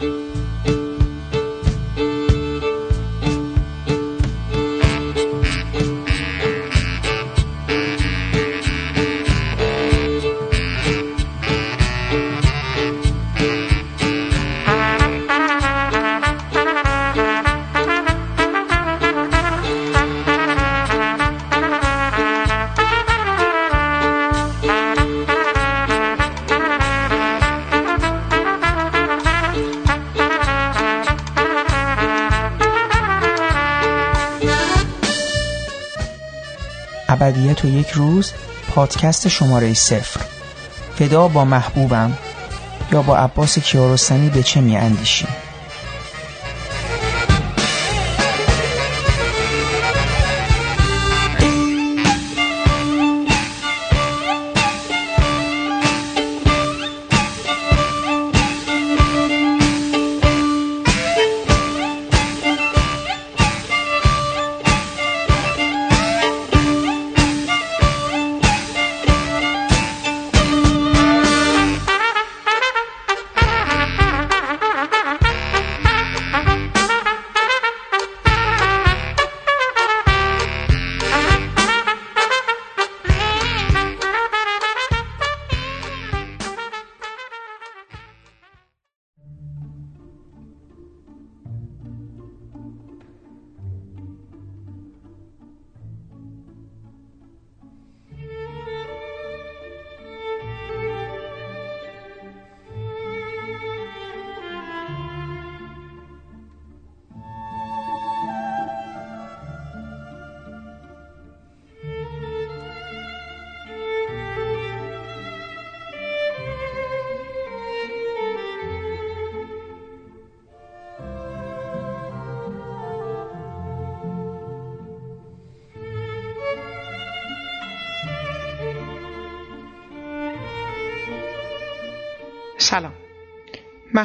ابدیت یک روز پادکست شماره صفر. فدا با محبوبم یا با عباس کیارستمی به چه می اندیشیم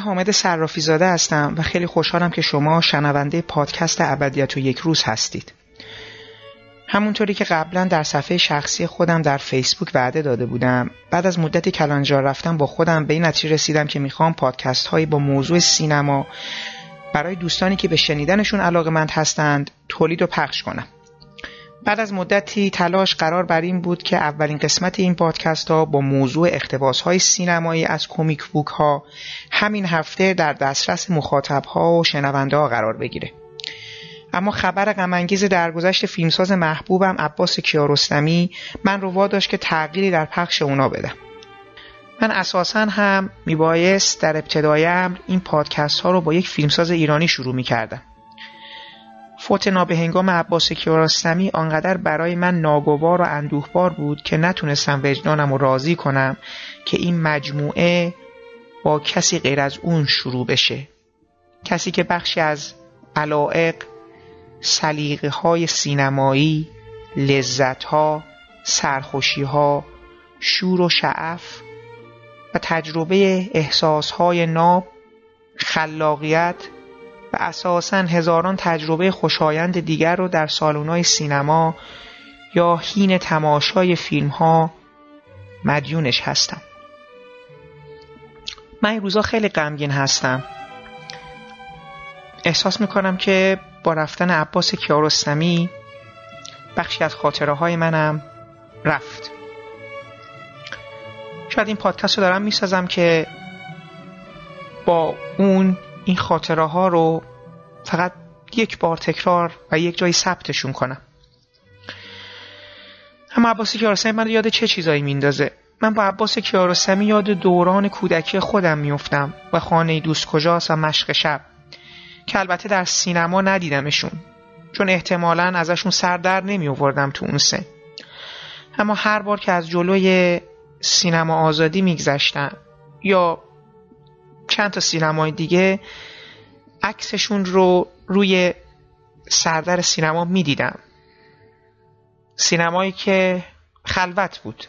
حامد صرافی زاده هستم و خیلی خوشحالم که شما شنونده پادکست ابدیت و یک روز هستید. همونطوری که قبلا در صفحه شخصی خودم در فیسبوک وعده داده بودم بعد از مدتی کلانجار رفتم با خودم به این نتیجه رسیدم که می‌خوام پادکست هایی با موضوع سینما برای دوستانی که به شنیدنشون علاقه مند هستند تولید و پخش کنم. بعد از مدتی تلاش قرار بر این بود که اولین قسمت این پادکست ها با موضوع اختباس های سینمایی از کومیک بوک ها همین هفته در دسترس مخاطب ها و شنونده ها قرار بگیره. اما خبر غمانگیز درگذشت فیلمساز محبوبم عباس کیارستمی من رو واداشت که تغییری در پخش اونا بدم من اساسا هم میبایست در ابتدای امر این پادکست ها رو با یک فیلمساز ایرانی شروع می‌کردم. فوت نابهنگام عباس کیارستمی آنقدر برای من ناگوار و اندوهبار بود که نتونستم وجدانم راضی کنم که این مجموعه با کسی غیر از اون شروع بشه. کسی که بخشی از علائق سلیقه های سینمایی لذت ها سرخوشی ها شور و شعف و تجربه احساس های ناب خلاقیت و اساسا هزاران تجربه خوشایند دیگر رو در سالن‌های سینما یا حین تماشای فیلم ها مدیونش هستم. من این روزا خیلی غمگین هستم. احساس می‌کنم که با رفتن عباس کیارستمی بخشی از خاطره های منم رفت. شاید این پادکست رو دارم می‌سازم که با اون این خاطره ها رو فقط یک بار تکرار و یک جایی ثبتشون کنم. اما عباس کیارستمی من یاد چه چیزایی میندازه من با عباس کیارستمی یاد دوران کودکی خودم میفتم و خانه دوست کجاست و مشق شب که البته در سینما ندیدمشون چون احتمالا ازشون سر در نمی آوردم تو اون سن. اما هر بار که از جلوی سینما آزادی میگذشتم یا چند تا سینمای دیگه عکسشون رو روی سردر سینما می‌دیدم. سینمایی که خلوت بود.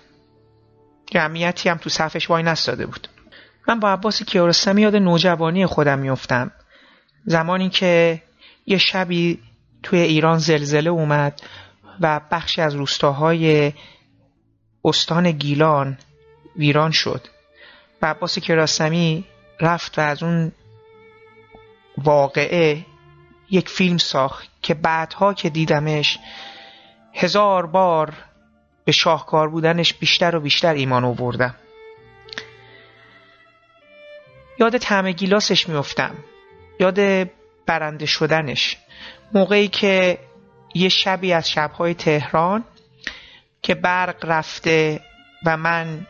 جمعیتی هم تو صفش وای نستاده بود. من با عباس کیارستمی یاد نوجوانی خودم میفتم زمانی که یه شبی توی ایران زلزله اومد و بخشی از روستاهای استان گیلان ویران شد. و عباس کیارستمی رفت و از اون واقعه یک فیلم ساخت که بعدها که دیدمش هزار بار به شاهکار بودنش بیشتر و بیشتر ایمان آوردم. یاد طعم گیلاسش میفتم یاد برنده شدنش. موقعی که یه شبی از شبهای تهران که برق رفته و من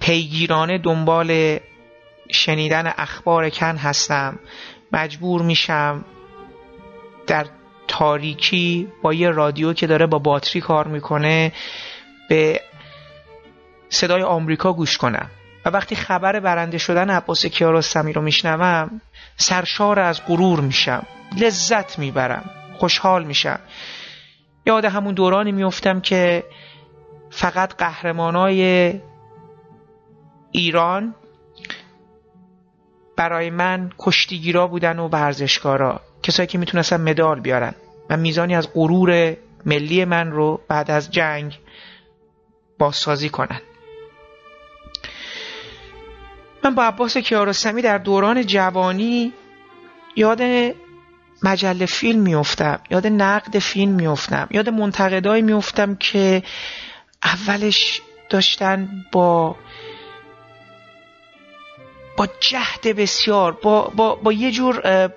پیگیرانه دنبال شنیدن اخبار کن هستم. مجبور میشم در تاریکی با یه رادیو که داره با باتری کار می‌کنه به صدای آمریکا گوش کنم. و وقتی خبر برنده شدن عباس کیارستمی رو میشنوم سرشار از غرور میشم. لذت می‌برم. خوشحال میشم. یاد همون دورانی میفتم که فقط قهرمانای ایران برای من کشتیگیرا بودن و ورزشکارا کسایی که می‌تونستن مدال بیارن و میزانی از غرور ملی من رو بعد از جنگ بازسازی کنن. من با عباس کیارستمی در دوران جوانی یاد مجله فیلم میفتم یاد نقد فیلم میفتم یاد منتقدایی میفتم که اولش داشتن با با جهد بسیار با, با, با یه جور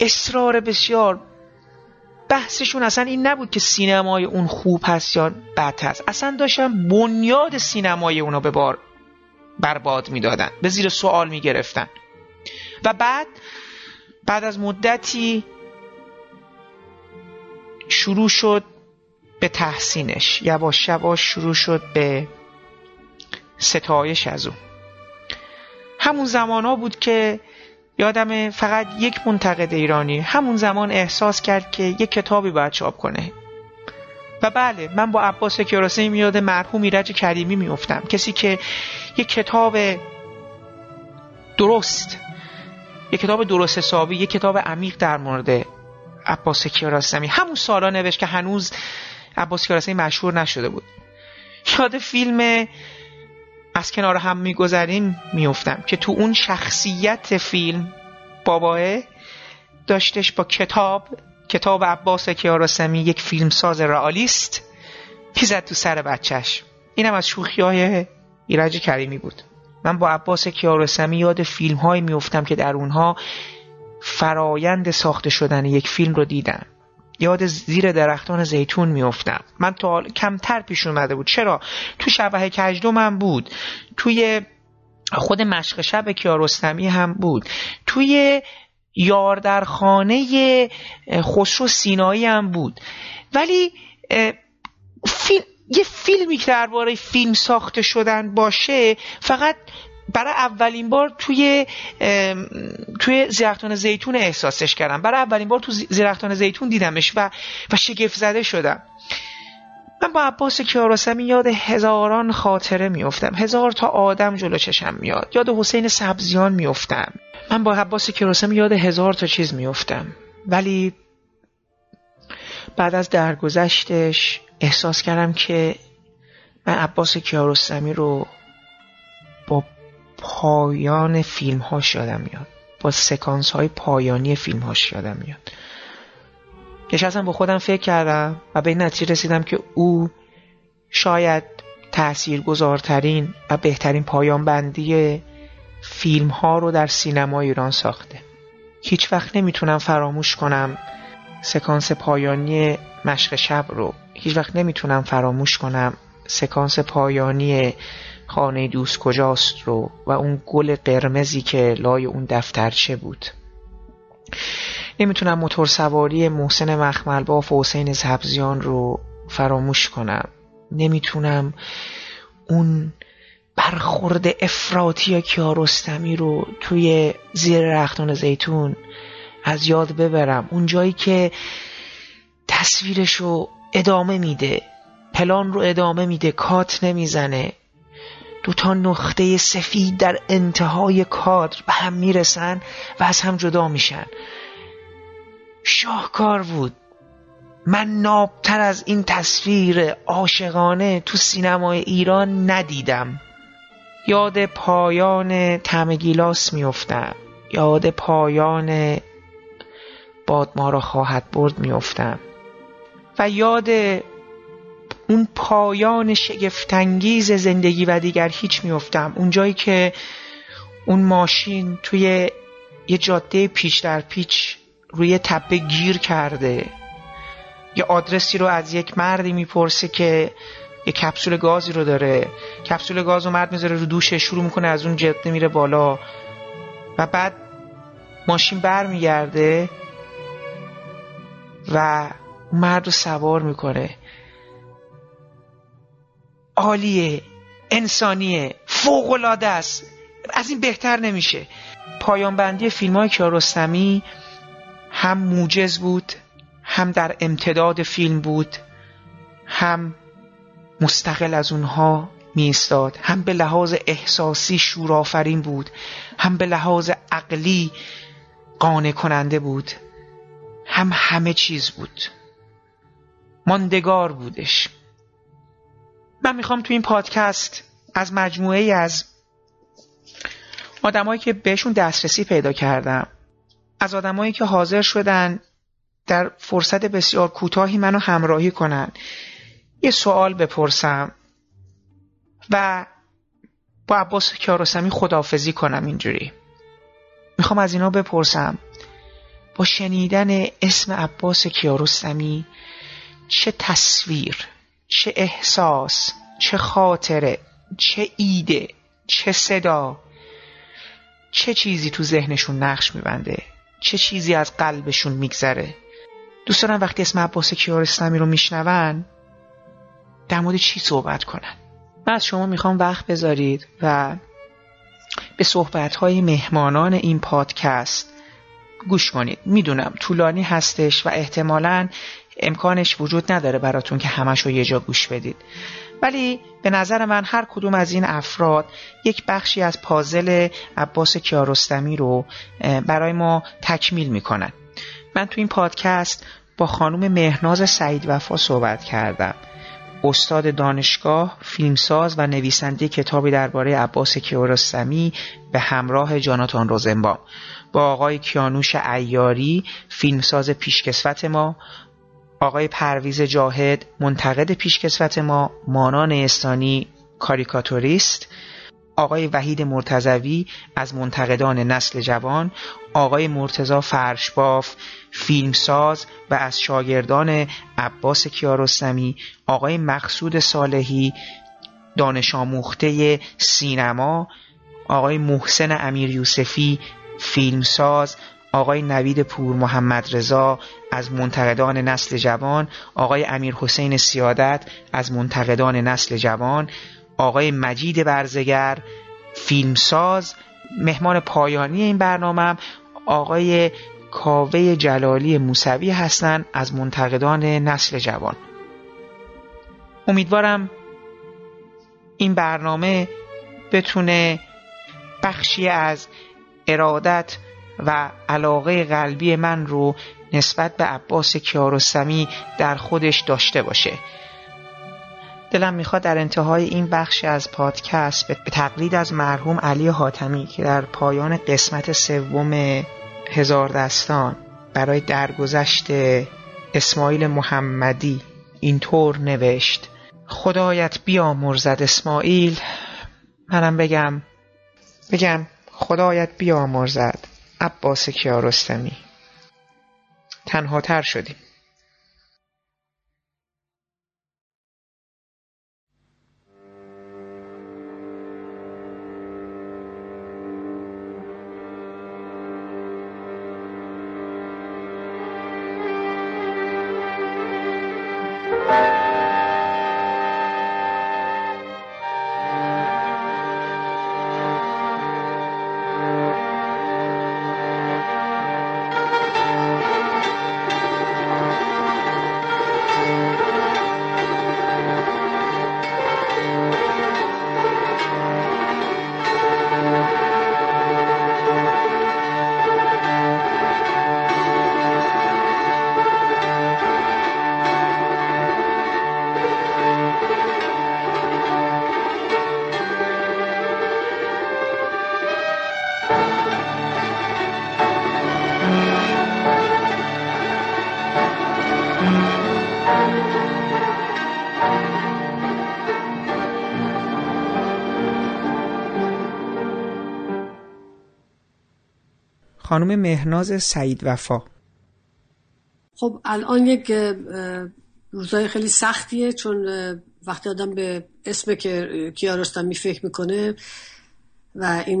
اصرار بسیار. بحثشون اصلا این نبود که سینمای اون خوب هست یا بد هست. اصلا داشتن بنیاد سینمای اونو به بار برباد می‌دادن به زیر سوال می‌گرفتن. و بعد بعد از مدتی شروع شد به تحسینش. یواش یواش شروع شد به ستایش از اون. همون زمان بود که یادم فقط یک منتقد ایرانی همون زمان احساس کرد که یک کتابی باید چاپ کنه. و بله من با عباس کیارستمی میاد مرحوم ایرج کریمی میفتم کسی که یک کتاب درست یک کتاب درست حسابی یک کتاب عمیق در مورد عباس کیارستمی همون سالا نوشت که هنوز عباس کیارستمی مشهور نشده بود. یاد فیلم از کنار هم میگذریم میفتم که تو اون شخصیت فیلم باباه داشتش با کتاب کتاب عباس کیارستمی یک فیلمساز رئالیست پیزد تو سر بچهش. اینم از شوخی های ایرج کریمی بود. من با عباس کیارستمی یاد فیلم های میفتم که در اونها فرایند ساخته شدن یک فیلم رو دیدم. یاد زیر درختان زیتون میفتم من تا کمتر پیش اومده بود. چرا؟ تو شبه کجدو من بود. توی خود مشق شب کیارستمی هم بود. توی یار در خانه خسرو سینایی هم بود. ولی فیلم یه فیلمی که درباره فیلم ساخته شدن باشه فقط برای اولین بار توی توی زیرختان زیتون احساسش کردم. برای اولین بار تو زیرختان زیتون دیدمش و و شگفت زده شدم. من با عباس کیارستمی یاد هزاران خاطره میفتم هزار تا آدم جلو چشم میاد یاد حسین سبزیان میفتم من با عباس کیارستمی یاد هزار تا چیز میفتم ولی بعد از درگذشتش احساس کردم که من عباس کیارستمی رو پایان فیلم هاش یادم میاد. با سکانس های پایانی فیلم هاش یادم میاد. نشستم با خودم فکر کردم و به این نتیجه رسیدم که او شاید تأثیر گذارترین و بهترین پایان بندی فیلم ها رو در سینما ایران ساخته. هیچ وقت نمی‌تونم فراموش کنم سکانس پایانی مشق شب رو. هیچ وقت نمی‌تونم فراموش کنم سکانس پایانی خانه دوست کجاست رو و اون گل قرمزی که لای اون دفترچه بود. نمی‌تونم موتور سواری محسن مخملباف و حسین سبزیان رو فراموش کنم. نمی‌تونم اون برخورد افراطی کیارستمی رو توی زیر رختان زیتون از یاد ببرم. اون جایی که تصویرش رو ادامه میده. پلان رو ادامه میده. کات نمی‌زنه. دو تا نقطه سفید در انتهای کادر به هم می‌رسن و از هم جدا میشن. شاهکار بود. من نابتر از این تصویر عاشقانه تو سینمای ایران ندیدم. یاد پایان تم گیلاس میفتم یاد پایان باد ما را خواهد برد میافتم. و یاد اون پایان شگفتانگیز زندگی و دیگر هیچ میافتم. اونجایی که اون ماشین توی یه جاده پیچ در پیچ روی تپه گیر کرده. یه آدرسی رو از یک مردی می‌پرسه که یه کپسول گازی رو داره. کپسول گاز رو مرد می‌ذاره رو دوشه شروع می‌کنه از اون جاده میره بالا. و بعد ماشین بر میگرده و مرد رو سوار می‌کنه. عالیه انسانیه فوقلاده است. از این بهتر نمیشه. پایان بندی فیلم های کیارستمی هم موجز بود هم در امتداد فیلم بود هم مستقل از اونها می هم به لحاظ احساسی شورآفرین بود هم به لحاظ عقلی قانع کننده بود هم همه چیز بود. ماندگار بودش. من می‌خوام تو این پادکست از مجموعه ای از آدمایی که بهشون دسترسی پیدا کردم از آدمایی که حاضر شدن در فرصت بسیار کوتاهی منو همراهی کنن یه سوال بپرسم و با عباس کیارستمی خدافزی کنم اینجوری. می‌خوام از اینا بپرسم با شنیدن اسم عباس کیارستمی چه تصویر؟ چه احساس چه خاطره چه ایده چه صدا. چه چیزی تو ذهنشون نقش میبنده؟ چه چیزی از قلبشون میگذره؟ دوست وقتی اسم عباس کیارستمی رو میشنون در مورد چی صحبت کنن؟ من از شما می‌خوام وقت بذارید و به صحبتهای مهمانان این پادکست گوش کنید. می‌دونم طولانی هستش و احتمالا امکانش وجود نداره براتون که همش رو یه جا گوش بدید. ولی به نظر من هر کدوم از این افراد یک بخشی از پازل عباس کیارستمی رو برای ما تکمیل می‌کنن. من تو این پادکست با خانم مهناز سعید وفا صحبت کردم. استاد دانشگاه، فیلمساز و نویسنده کتابی درباره عباس کیارستمی به همراه جاناتان روزنبام. با آقای کیانوش ایاری فیلمساز پیشکسوت ما. آقای پرویز جاهد منتقد پیشکسوت ما مانان استانی کاریکاتوریست. آقای وحید مرتزوی از منتقدان نسل جوان. آقای مرتزا فرشباف فیلمساز و از شاگردان عباس کیارستمی. آقای مقصود صالحی دانش آموخته سینما. آقای محسن امیر یوسفی فیلمساز آقای نوید پور محمد رضا از منتقدان نسل جوان آقای امیر حسین سیادت از منتقدان نسل جوان آقای مجید برزگر فیلمساز مهمان پایانی این برنامه آقای کاوه جلالی موسوی هستند از منتقدان نسل جوان. امیدوارم این برنامه بتونه بخشی از ارادت و علاقه قلبی من رو نسبت به عباس کیارستمی در خودش داشته باشه. دلم می‌خواد در انتهای این بخش از پادکست به تقلید از مرحوم علی حاتمی که در پایان قسمت سوم هزار دستان برای درگذشت اسماعیل محمدی اینطور نوشت. خدایت بیامرزد اسماعیل. منم بگم بگم خدایت بیامرزد. عباس کیارستمی. تنها تر شدیم. خانم مهناز سعید وفا. خب الان یک روزای خیلی سختیه چون وقتی آدم به اسم که کیارستمی فکر می‌کنه و این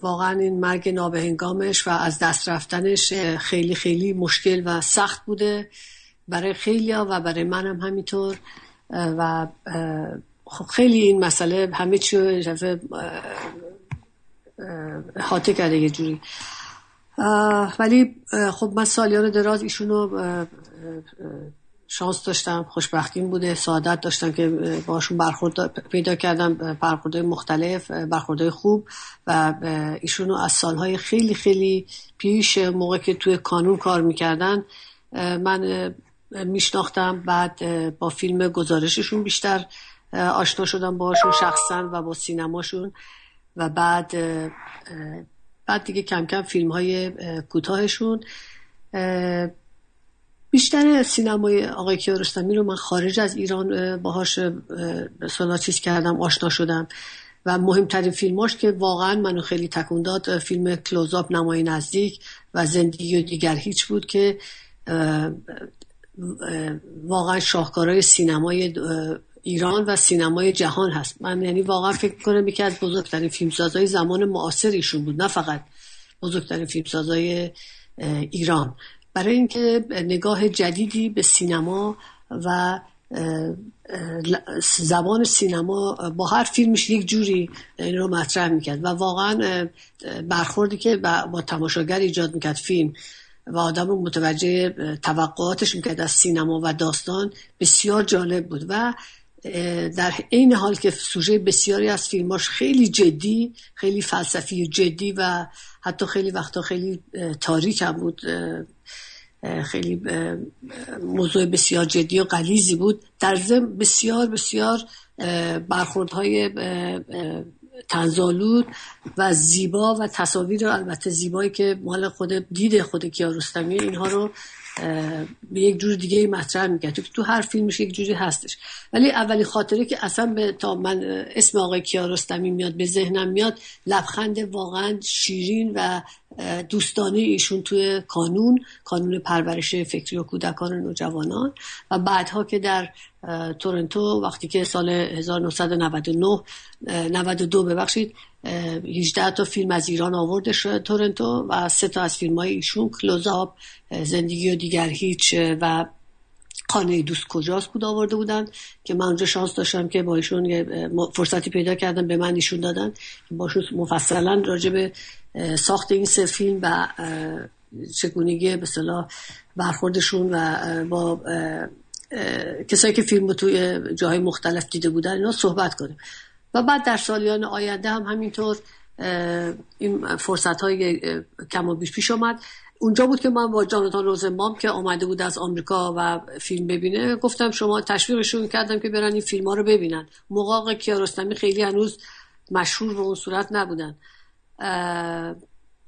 واقعا این مرگ نابهنگامش و از دست رفتنش خیلی خیلی مشکل و سخت بوده برای خیلی و برای منم همینطور و خب خیلی این مسئله همه چی رو حاطه کرده یه جوری. ولی خب من سالیان دراز ایشونو شانس داشتم خوشبختیم بوده سعادت داشتم که باشون برخورد پیدا کردم برخوردهای مختلف برخوردهای خوب و ایشونو از سالهای خیلی خیلی پیش موقع که توی کانون کار می‌کردن من میشناختم. بعد با فیلم گزارششون بیشتر آشنا شدم باشون شخصا و با سینماشون. و بعد بعد دیگه کم کم فیلم های کوتاهشون. بیشتر سینمای آقای کیارستمی رو من خارج از ایران باهاش سالا چیز کردم آشنا شدم. و مهمترین فیلماش که واقعا منو خیلی تکون داد فیلم کلوزاپ نمای نزدیک و زندگی و دیگر هیچ بود که واقعا شاهکارهای سینمای ایران و سینمای جهان هست. من یعنی واقعا فکر کنم یکی از بزرگترین فیلمسازهای زمان معاصر ایشون بود نه فقط بزرگترین فیلمسازهای ایران. برای اینکه نگاه جدیدی به سینما و زبان سینما با هر فیلمش یک جوری این رو مطرح می‌کرد و واقعا برخوردی که با تماشاگر ایجاد می‌کرد فیلم و آدم متوجه توقعاتش می‌کرد از سینما و داستان بسیار جالب بود. و در عین حال که سوژه بسیاری از فیلماش خیلی جدی خیلی فلسفی جدی و حتی خیلی وقتا خیلی تاریک هم بود. خیلی موضوع بسیار جدی و قلیزی بود. در ضمن بسیار بسیار برخوردهای تنزالود و زیبا و تصاویر البته زیبایی که مال خود دید خود کیارستمی اینها رو به یک جور دیگه مطرح می‌کرد. تو تو هر فیلمش یک جوری هستش. ولی اولی خاطره که اصلا به تا من اسم آقای کیارستمی میاد به ذهنم میاد لبخند واقعا شیرین و دوستانه ایشون توی کانون کانون پرورش فکری و کودکان و نوجوانان. و بعدها که در تورنتو وقتی که سال 1999 92 ببخشید 18 تا فیلم از ایران آورده شد تورنتو و سه تا از فیلم های ایشون کلوزاب زندگی و دیگر هیچ و خانه دوست کجاست بود آورده بودن که من اونجا شانس داشتم که با ایشون فرصتی پیدا کردم به من ایشون دادن. باشون مفصلا راجع به ساخت این سه فیلم و چگونگی به صلاح برخوردشون و با کسایی که فیلم رو توی جاهای مختلف دیده بودن اینا صحبت کنیم. و بعد در سالیان آینده هم همینطور این فرصت های کم و بیش پیش آمد اونجا بود که من با جانتان روزنبام که آمده بود از آمریکا و فیلم ببینه گفتم شما تشویقشون کردم که برن این فیلم ها رو ببینن. موقع کیارستمی خیلی هنوز مشهور به اون صورت نبودن.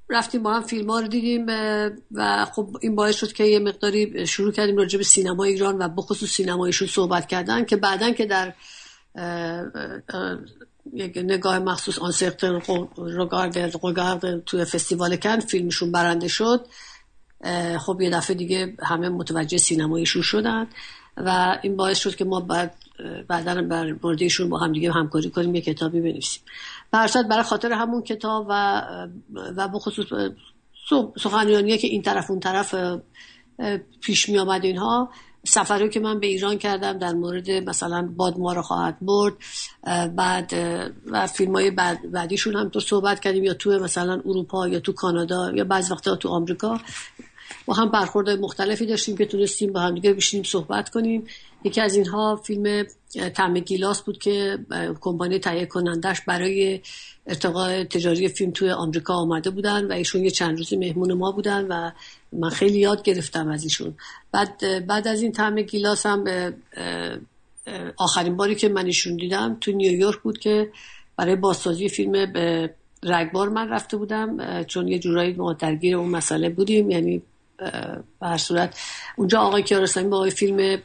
رفتیم با هم فیلم ها رو دیدیم و خب این باعث شد که یه مقداری شروع کردیم راجع به سینما ایران و بخصوص سینمایشون صحبت کردن که بعدا که در یک نگاه مخصوص آن سرتن رگارد توی فستیوال کن فیلمشون برنده شد. خب یه دفعه دیگه همه متوجه سینمایشون شدن و این باعث شد که ما بعد بعدا بر موردشون با هم دیگه همکاری کنیم یه کتابی بنویسیم. برصد برای خاطر همون کتاب و و بخصوص سخنرانی که این طرف اون طرف پیش می آمد اینها سفری که من به ایران کردم در مورد مثلا باد ما رو خواهد برد بعد و فیلم های بعد بعدیشون هم تو صحبت کردیم یا تو مثلا اروپا یا تو کانادا یا بعض وقتا تو آمریکا. با هم برخورد مختلفی داشتیم که تونستیم با هم دیگه بشینیم صحبت کنیم. یکی از اینها فیلم تم گیلاس بود که کمپانی تهیه کنندش برای ارتقاء تجاری فیلم توی آمریکا آمده بودن و ایشون یه چند روزی مهمون ما بودن و من خیلی یاد گرفتم از ایشون. بعد بعد از این طعم گیلاس هم آخرین باری که من ایشون دیدم تو نیویورک بود که برای بازسازی فیلم به رگبار من رفته بودم چون یه جورایی ما درگیر اون مسئله بودیم. یعنی به هر صورت اونجا آقای کیارستمی با آقای فیلم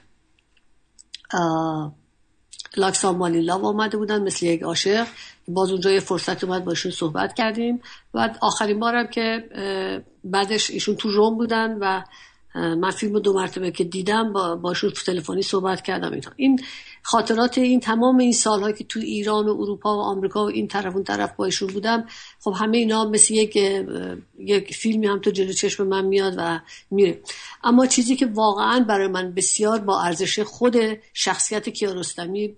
لاکسان مالیلا آمده بودن مثل یک عاشق. باز اونجا یه فرصت اومد باشون صحبت کردیم. و آخرین بارم که بعدش ایشون تو روم بودن و من فیلم دو مرتبه که دیدم با باشون تلفنی صحبت کردم اینها این خاطرات این تمام این سالهایی که تو ایران و اروپا و آمریکا و این طرف اون طرف باشون بودم خب همه اینا مثل یک یک فیلمی هم تو جلو چشم من میاد و میره. اما چیزی که واقعا برای من بسیار با ارزش خود شخصیت کیارستمی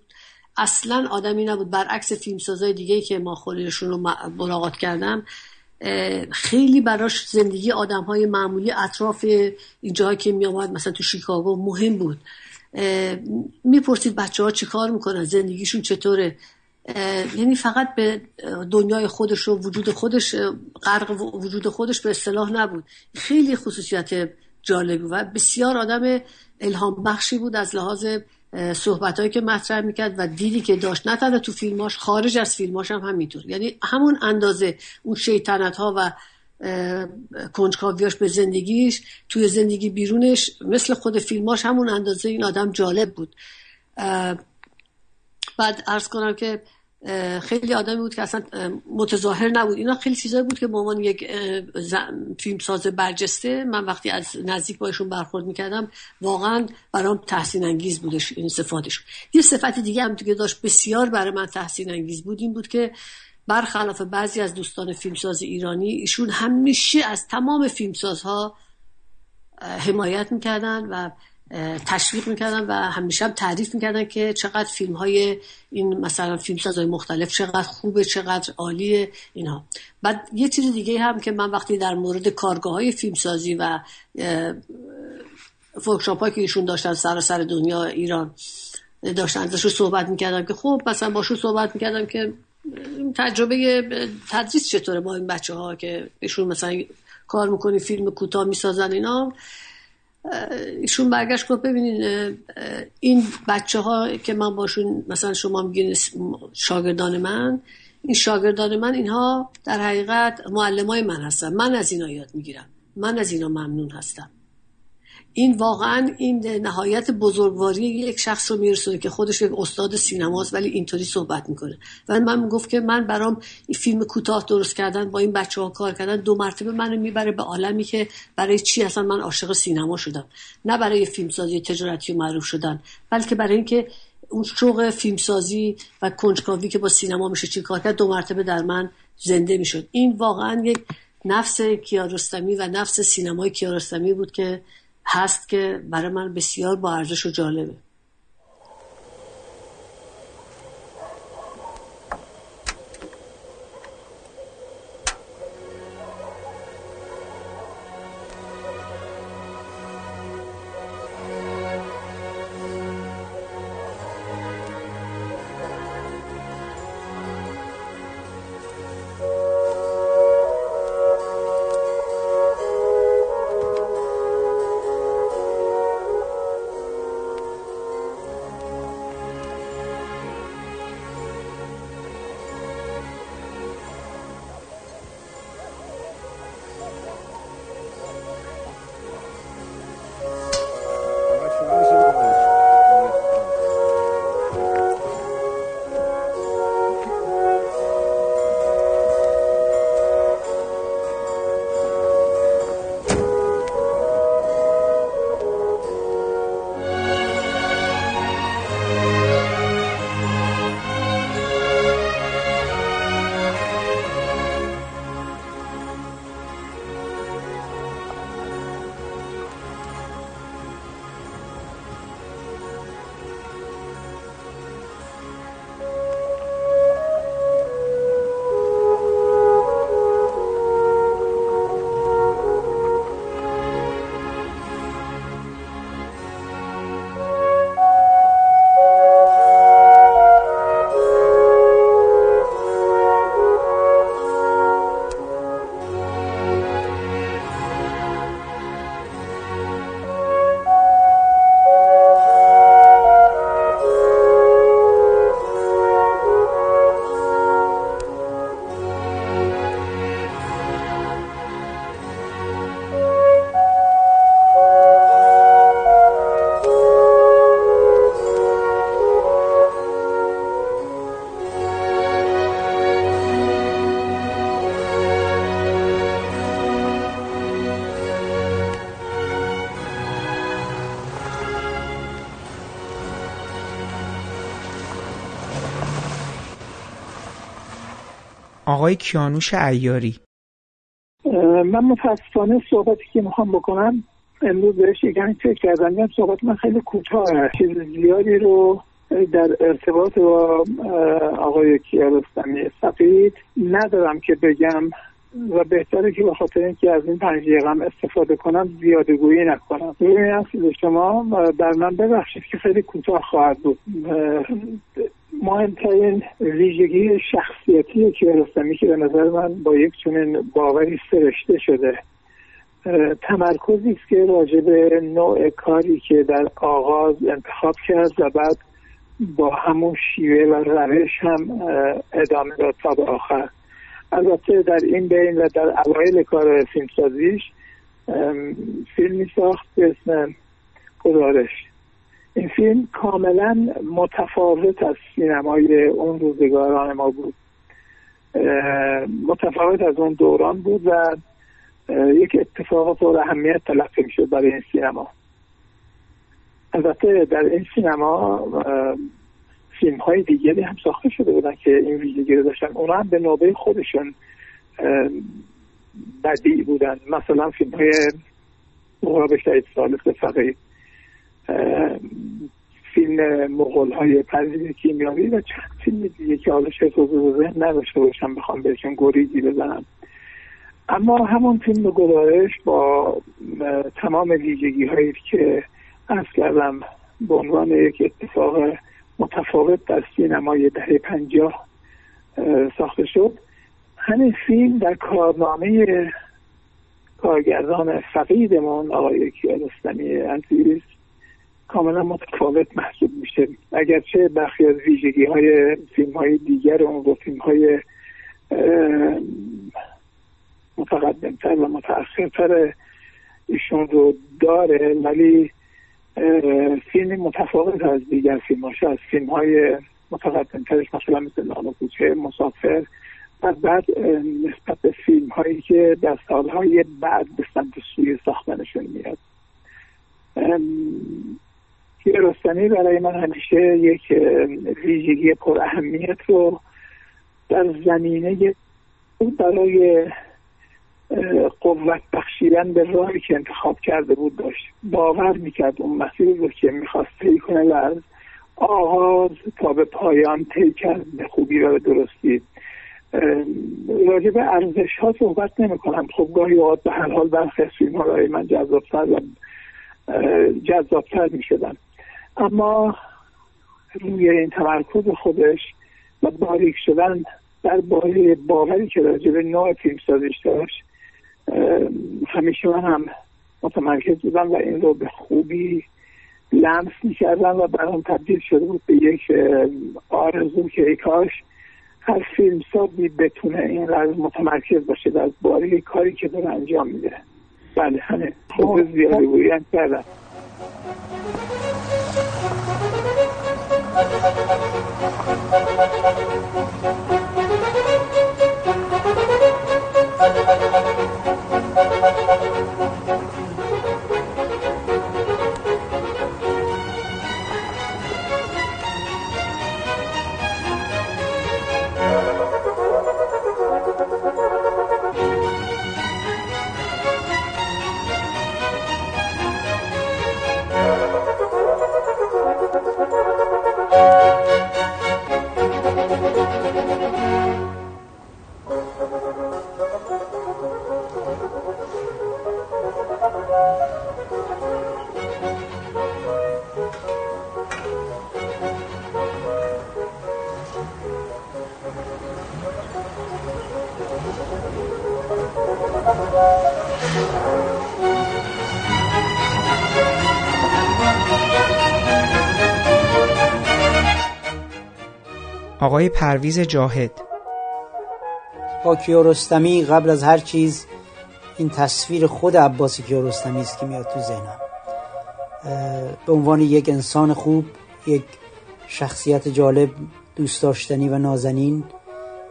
اصلا آدمی نبود. برعکس فیلمسازای دیگه که ما خودشون رو ملاقات کردم خیلی براش زندگی آدم های معمولی اطراف اینجاهایی که می آمد مثلا تو شیکاگو مهم بود. می‌پرسید بچه ها چی کار می‌کنن زندگیشون چطوره؟ یعنی فقط به دنیای خودش و وجود خودش غرق وجود خودش به اصطلاح نبود. خیلی خصوصیت جالبی و بسیار آدم الهام بخشی بود از لحاظ صحبت هایی که مطرح می‌کرد و دیدی که داشت. نه تنها تو فیلماش خارج از فیلماش هم همینطور. یعنی همون اندازه اون شیطنت ها و کنجکاویاش به زندگیش توی زندگی بیرونش مثل خود فیلماش همون اندازه این آدم جالب بود. بعد ارز کنم که خیلی آدمی بود که اصلا متظاهر نبود. اینا خیلی چیزایی بود که به عنوان یک فیلمساز برجسته من وقتی از نزدیک باشون برخورد می‌کردم واقعا برام تحسین انگیز بودش این صفاتش. یه صفت دیگه هم که داشت بسیار برای من تحسین انگیز بود این بود که برخلاف بعضی از دوستان فیلمساز ایرانی ایشون همیشه از تمام فیلمسازها حمایت می‌کردن و تشویق می‌کردن و همیشه هم تعریف می‌کردن که چقدر فیلم های این مثلا فیلم های مختلف چقدر خوبه چقدر عالیه اینها. بعد یه چیز دیگه هم که من وقتی در مورد کارگاه های فیلمسازی و ورکشاپ که ایشون داشتن سر سر دنیا ایران داشتن ازش صحبت می‌کردم که خب مثلا باشون صحبت می‌کردم که تجربه تدریس چطوره با این بچه ها که ایشون مثلا کار می‌کنی فیلم کوتاه می‌سازن اینا. ایشون برگشت گفت ببینین این بچه ها که من باشون مثلا شما میگین شاگردان من این شاگردان من اینها در حقیقت معلم های من هستن. من از اینا یاد می‌گیرم. من از اینا ممنون هستم. این واقعا این نهایت بزرگواری یک شخص رو میرسونه که خودش یک استاد سینماست ولی اینطوری صحبت می‌کنه. و من گفت که من برام این فیلم کوتاه درست کردن با این بچه ها کار کردن دو مرتبه منو می‌بره به عالمی که برای چی اصلا من عاشق سینما شدم. نه برای فیلمسازی تجارتی و معروف شدن بلکه برای اینکه اون شوق فیلمسازی و کنجکاوی که با سینما میشه چی کار کرد دو مرتبه در من زنده می‌شد. این واقعا یک نفس کیارستمی و نفس سینمای کیارستمی بود که هست که برای من بسیار با ارزش و جالبه. آقای کیانوش ایاری. من متاسفانه صحبتی که می‌خوام بکنم امروز بهش یکمی فکر کردم. این صحبت من خیلی کوتاه چیز زیادی رو در ارتباط با آقای کیارستمی سفید ندارم که بگم و بهتره که به خاطر اینکه از این پنج استفاده کنم زیاده گویی نکنم اصل شما در من ببخشید که خیلی کوتاه خواهد بود. مهمترین ویژگی شخصیتی کیارستمی که به نظر من با یک چنین باوری سرشته شده تمرکزی است که راجع به نوع کاری که در آغاز انتخاب کرد و بعد با همون شیوه و روش هم ادامه داد تا به آخر. البته در این بین و در اوایل کار فیلمسازیش فیلمی ساخت به اسم گزارش. این فیلم کاملا متفاوت از سینمای اون روزگاران ما بود. متفاوت از اون دوران بود و یک اتفاق پر اهمیت تلقی می‌شد برای این سینما. البته در این سینما فیلم های دیگری هم ساخته شده بودن که این ویژگی رو داشتن. اونا هم به نوبه خودشون بدی بودن. مثلا فیلم های مقابل شهید سالس فیلم مغول های پذیر کیمیاوی و چند فیلم دیگه که حالا شاید حضور ذهن نداشته باشم بخوام بهشون گریزی بزنم. اما همون فیلم گزارش با تمام ویژگی هایی که از کردم به عنوان یک اتفاق متفاوت در سینمای دهه پنجاه ساخته شد. همین فیلم در کارنامه کارگردان فقیدمون آقای کیارستمی عزیز کاملا متفاوت محسوب میشه. اگرچه برخی از ویژگی های فیلم های دیگر اون و فیلم های متقدمتر و متأخرتر ایشون رو داره ولی فیلم متفاوت از دیگر فیلم از فیلم های متقدمترش مثلا مثل نام کوچه مسافر و بعد نسبت به فیلم هایی که در سالهای بعد به سمت سوی ساختنشون میاد. رستنی برای من همیشه یک ویژگی پر اهمیت رو در زمینه برای قوت بخشیدن به راهی که انتخاب کرده بود داشت. باور می‌کرد اون مسیر رو که می‌خواست طی کنه از آغاز تا به پایان طی کرد به خوبی و به درستی. راجع به ارزش ها صحبت نمی کنم خب گاهی اوقات به هر حال برخی از فیلم من جذابتر و جذابتر می شدن اما روی این تمرکز خودش و باریک شدن در باره باوری که راجع به نوع فیلم سازش داشت همیشه من هم متمرکز بودم و این رو به خوبی لمس می‌کردم و برام تبدیل شده بود به یک آرزو که ای کاش هر فیلم سازی بتونه این قدر متمرکز باشه در باره کاری که داره انجام میده. بله همه خوب زیادی بودیم کردم. Thank you. آقای پرویز جاهد. با کیارستمی قبل از هر چیز این تصویر خود عباس کیارستمی است که میاد تو ذهنم. به عنوان یک انسان خوب یک شخصیت جالب دوست داشتنی و نازنین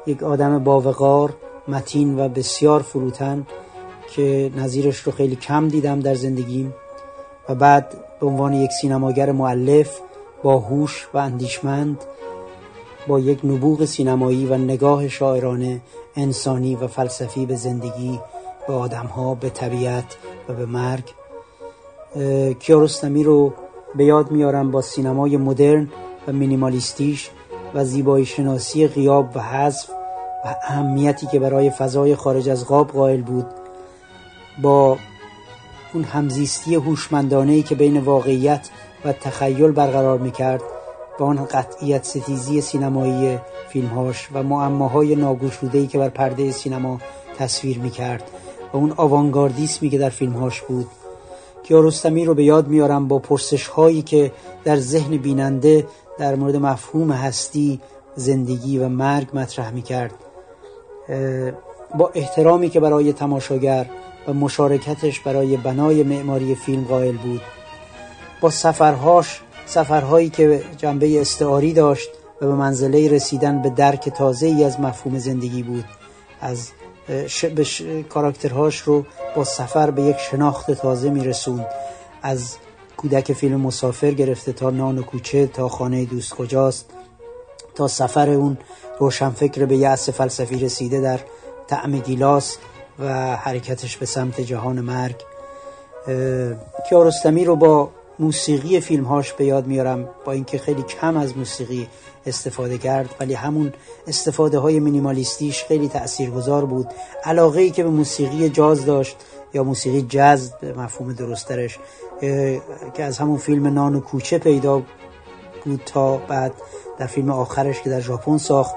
یک آدم باوقار متین و بسیار فروتن که نظیرش رو خیلی کم دیدم در زندگیم و بعد به عنوان یک سینماگر معلف با هوش و اندیشمند با یک نبوغ سینمایی و نگاه شاعرانه انسانی و فلسفی به زندگی به آدمها به طبیعت و به مرگ. کیارستمی رو به یاد میارم با سینمای مدرن و مینیمالیستیش و زیبایی شناسی غیاب و حذف و اهمیتی که برای فضای خارج از قاب قائل بود. با اون همزیستی هوشمندانه که بین واقعیت و تخیل برقرار می‌کرد. با آن قطعیت ستیزی سینمایی فیلمهاش و معماهای ناگشوده‌ای که بر پرده سینما تصویر می‌کرد و اون آوانگاردیسمی که در فیلمهاش بود. کیارستمی رو به یاد میارم با پرسش هایی که در ذهن بیننده در مورد مفهوم هستی زندگی و مرگ مطرح می‌کرد. با احترامی که برای تماشاگر و مشارکتش برای بنای معماری فیلم قائل بود. با سفرهاش سفرهایی که جنبه استعاری داشت و به منزله رسیدن به درک تازه ای از مفهوم زندگی بود. از ش... کاراکترهاش رو با سفر به یک شناخت تازه میرسوند. از کودک فیلم مسافر گرفته تا نان و کوچه تا خانه دوست کجاست تا سفر اون روشنفکر به یأس فلسفی رسیده در طعم گیلاس و حرکتش به سمت جهان مرگ. کیارستمی رو با موسیقی فیلمهاش به یاد میارم با اینکه خیلی کم از موسیقی استفاده کرد ولی همون استفاده های مینیمالیستیش خیلی تاثیرگذار بود. علاقه ای که به موسیقی جاز داشت یا موسیقی جاز به مفهوم درسترش که از همون فیلم نان و کوچه پیدا بود تا بعد در فیلم آخرش که در ژاپن ساخت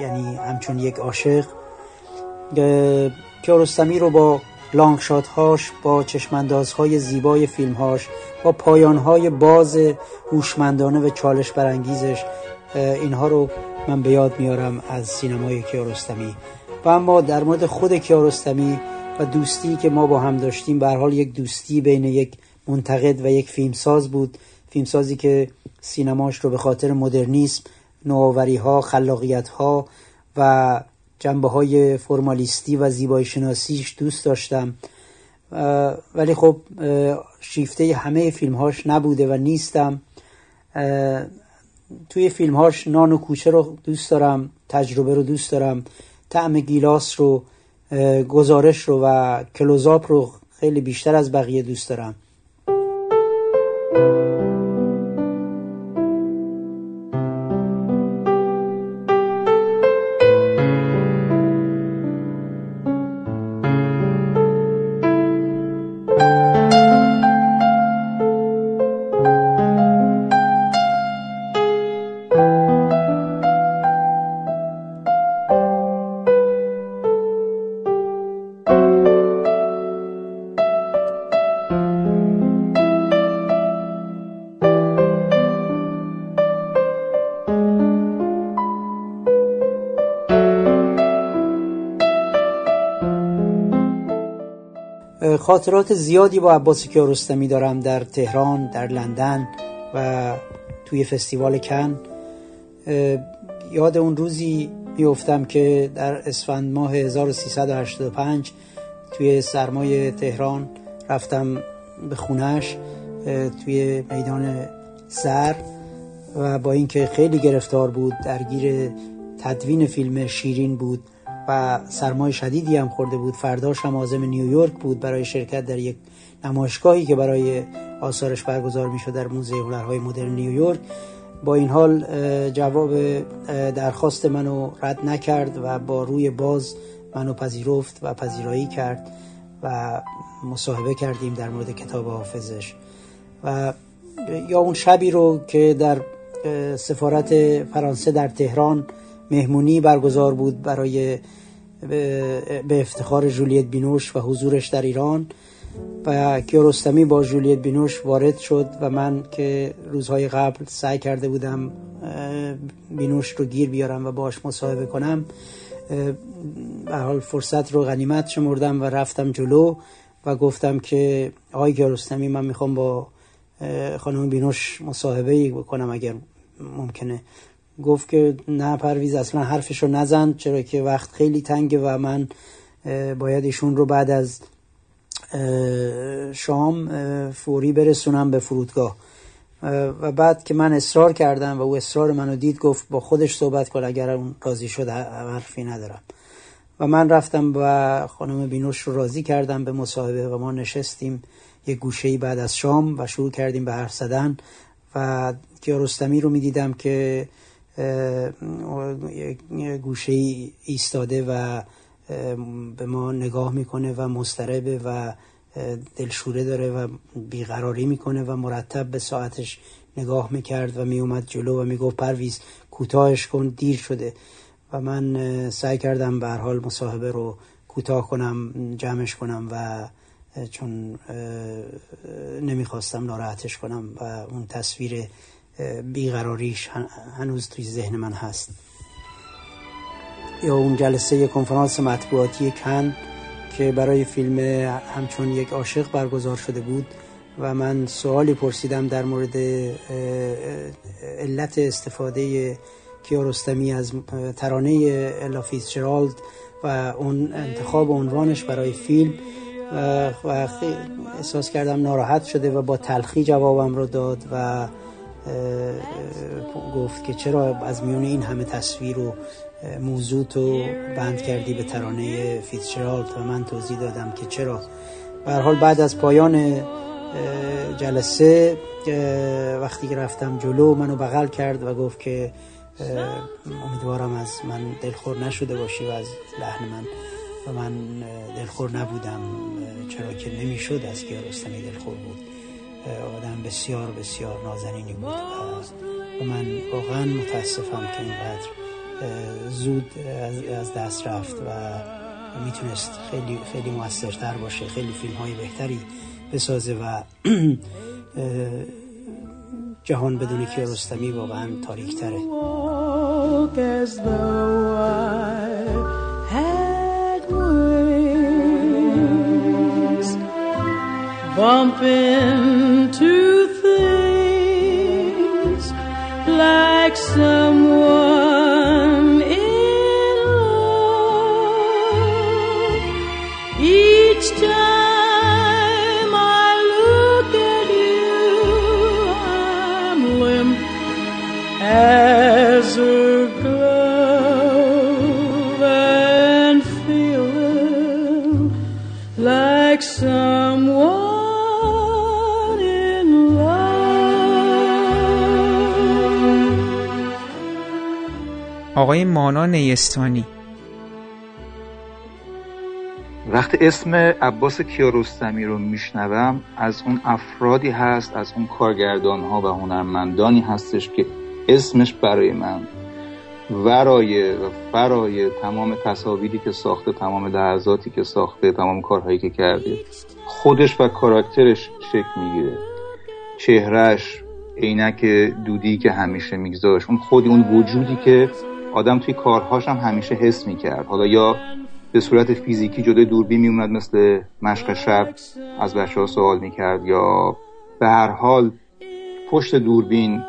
یعنی همچون یک عاشق کیارستمی رو با لانگشات هاش با چشماندازهای زیبای فیلم هاش با پایان های باز هوشمندانه و چالش برانگیزش اینها رو من به یاد میارم از سینمای کیارستمی. و اما در مورد خود کیارستمی و دوستی که ما با هم داشتیم به حال یک دوستی بین یک منتقد و یک فیلمساز بود. فیلمسازی که سینماش رو به خاطر مدرنیسم نوآوری ها خلاقیت ها و جنبه های فرمالیستی و زیبایی شناسیش دوست داشتم. ولی خب شیفته همه فیلمهاش نبوده و نیستم. توی فیلمهاش نان و کوچه رو دوست دارم تجربه رو دوست دارم طعم گیلاس رو گزارش رو و کلوزاپ رو خیلی بیشتر از بقیه دوست دارم. خاطرات زیادی با عباس کیارستمی دارم در تهران در لندن و توی فستیوال کن یاد اون روزی میفتم که در اسفند ماه 1385 توی سرمای تهران رفتم به خونش توی میدان سر و با اینکه خیلی گرفتار بود درگیر تدوین فیلم شیرین بود. و سرمای شدیدی هم خورده بود. فرداش هم آزم نیویورک بود برای شرکت در یک نمایشگاهی که برای آثارش برگزار می شد در موزه هنرهای مدرن نیویورک با این حال جواب درخواست منو رد نکرد و با روی باز منو پذیرفت و پذیرایی کرد و مصاحبه کردیم در مورد کتاب حافظش. و یا اون شبی رو که در سفارت فرانسه در تهران مهمونی برگزار بود برای به افتخار جولیت بینوش و حضورش در ایران و کیارستمی با جولیت بینوش وارد شد و من که روزهای قبل سعی کرده بودم بینوش رو گیر بیارم و باش مصاحبه کنم به حال فرصت رو غنیمت شمردم و رفتم جلو و گفتم که آقای کیارستمی من می‌خوام با خانم بینوش مصاحبه بکنم اگر ممکنه. گفت که نه پرویز اصلا حرفشو نزن چرا که وقت خیلی تنگه و من باید ایشون رو بعد از شام فوری برسونم به فرودگاه. و بعد که من اصرار کردم و او اصرار منو دید گفت با خودش صحبت کن اگر اون راضی شد حرفی ندارم. و من رفتم و خانم بینوش رو راضی کردم به مصاحبه و ما نشستیم یک گوشه بعد از شام و شروع کردیم به حرف زدن. و کیارستمی رو می‌دیدم که گوشه ایستاده و به ما نگاه می‌کنه و مستربه و دلشوره داره و بیقراری می‌کنه و مرتب به ساعتش نگاه می‌کرد و میومد جلو و می‌گفت پرویز کوتاهش کن دیر شده. و من سعی کردم به حال مصاحبه رو کوتاه کنم جمعش کنم و چون نمی‌خواستم ناراحتش کنم و اون تصویر بیقراریش هنوز توی ذهن من هست. یا اون جلسه کنفرانس مطبوعاتی کن که برای فیلم همچون یک عاشق برگزار شده بود و من سوالی پرسیدم در مورد علت استفاده کیارستمی از ترانه الا فیتزجرالد و اون انتخاب عنوانش برای فیلم. و احساس کردم ناراحت شده و با تلخی جوابم رو داد و گفت که چرا از میون این همه تصویر و موضوع تو بند کردی به ترانه فیتزجرالد و من توضیح دادم که چرا. به حال بعد از پایان جلسه وقتی که رفتم جلو منو بغل کرد و گفت که امیدوارم از من دلخور نشده باشی و از لحن من و من دلخور نبودم چرا که نمی‌شد از کیارستمی دلخور بود. آدم بسیار بسیار نازنینی بود. و من واقعا متاسفم که اینقدر زود از دست رفت و می‌تونست خیلی خیلی موثرتر باشه خیلی فیلم های بهتری بسازه و جهان بدون کیارستمی واقعا تاریک تره bump into things like someone آقای مانا نیستانی. وقتی اسم عباس کیارستمی رو میشنوم از اون افرادی هست از اون کارگردان ها و هنرمندانی هستش که اسمش برای من ورای و فرای تمام تصاویری که ساخته تمام لحظاتی که ساخته تمام کارهایی که کرده. خودش و کاراکترش شکل می‌گیره. چهرش عینک دودی که همیشه میگذاشت اون خودی اون وجودی که آدم توی کارهاش هم همیشه حس می‌کرد. حالا یا به صورت فیزیکی جلوی دوربین میومد مثل مشق شب از بچه ها سوال می‌کرد یا به هر حال پشت دوربین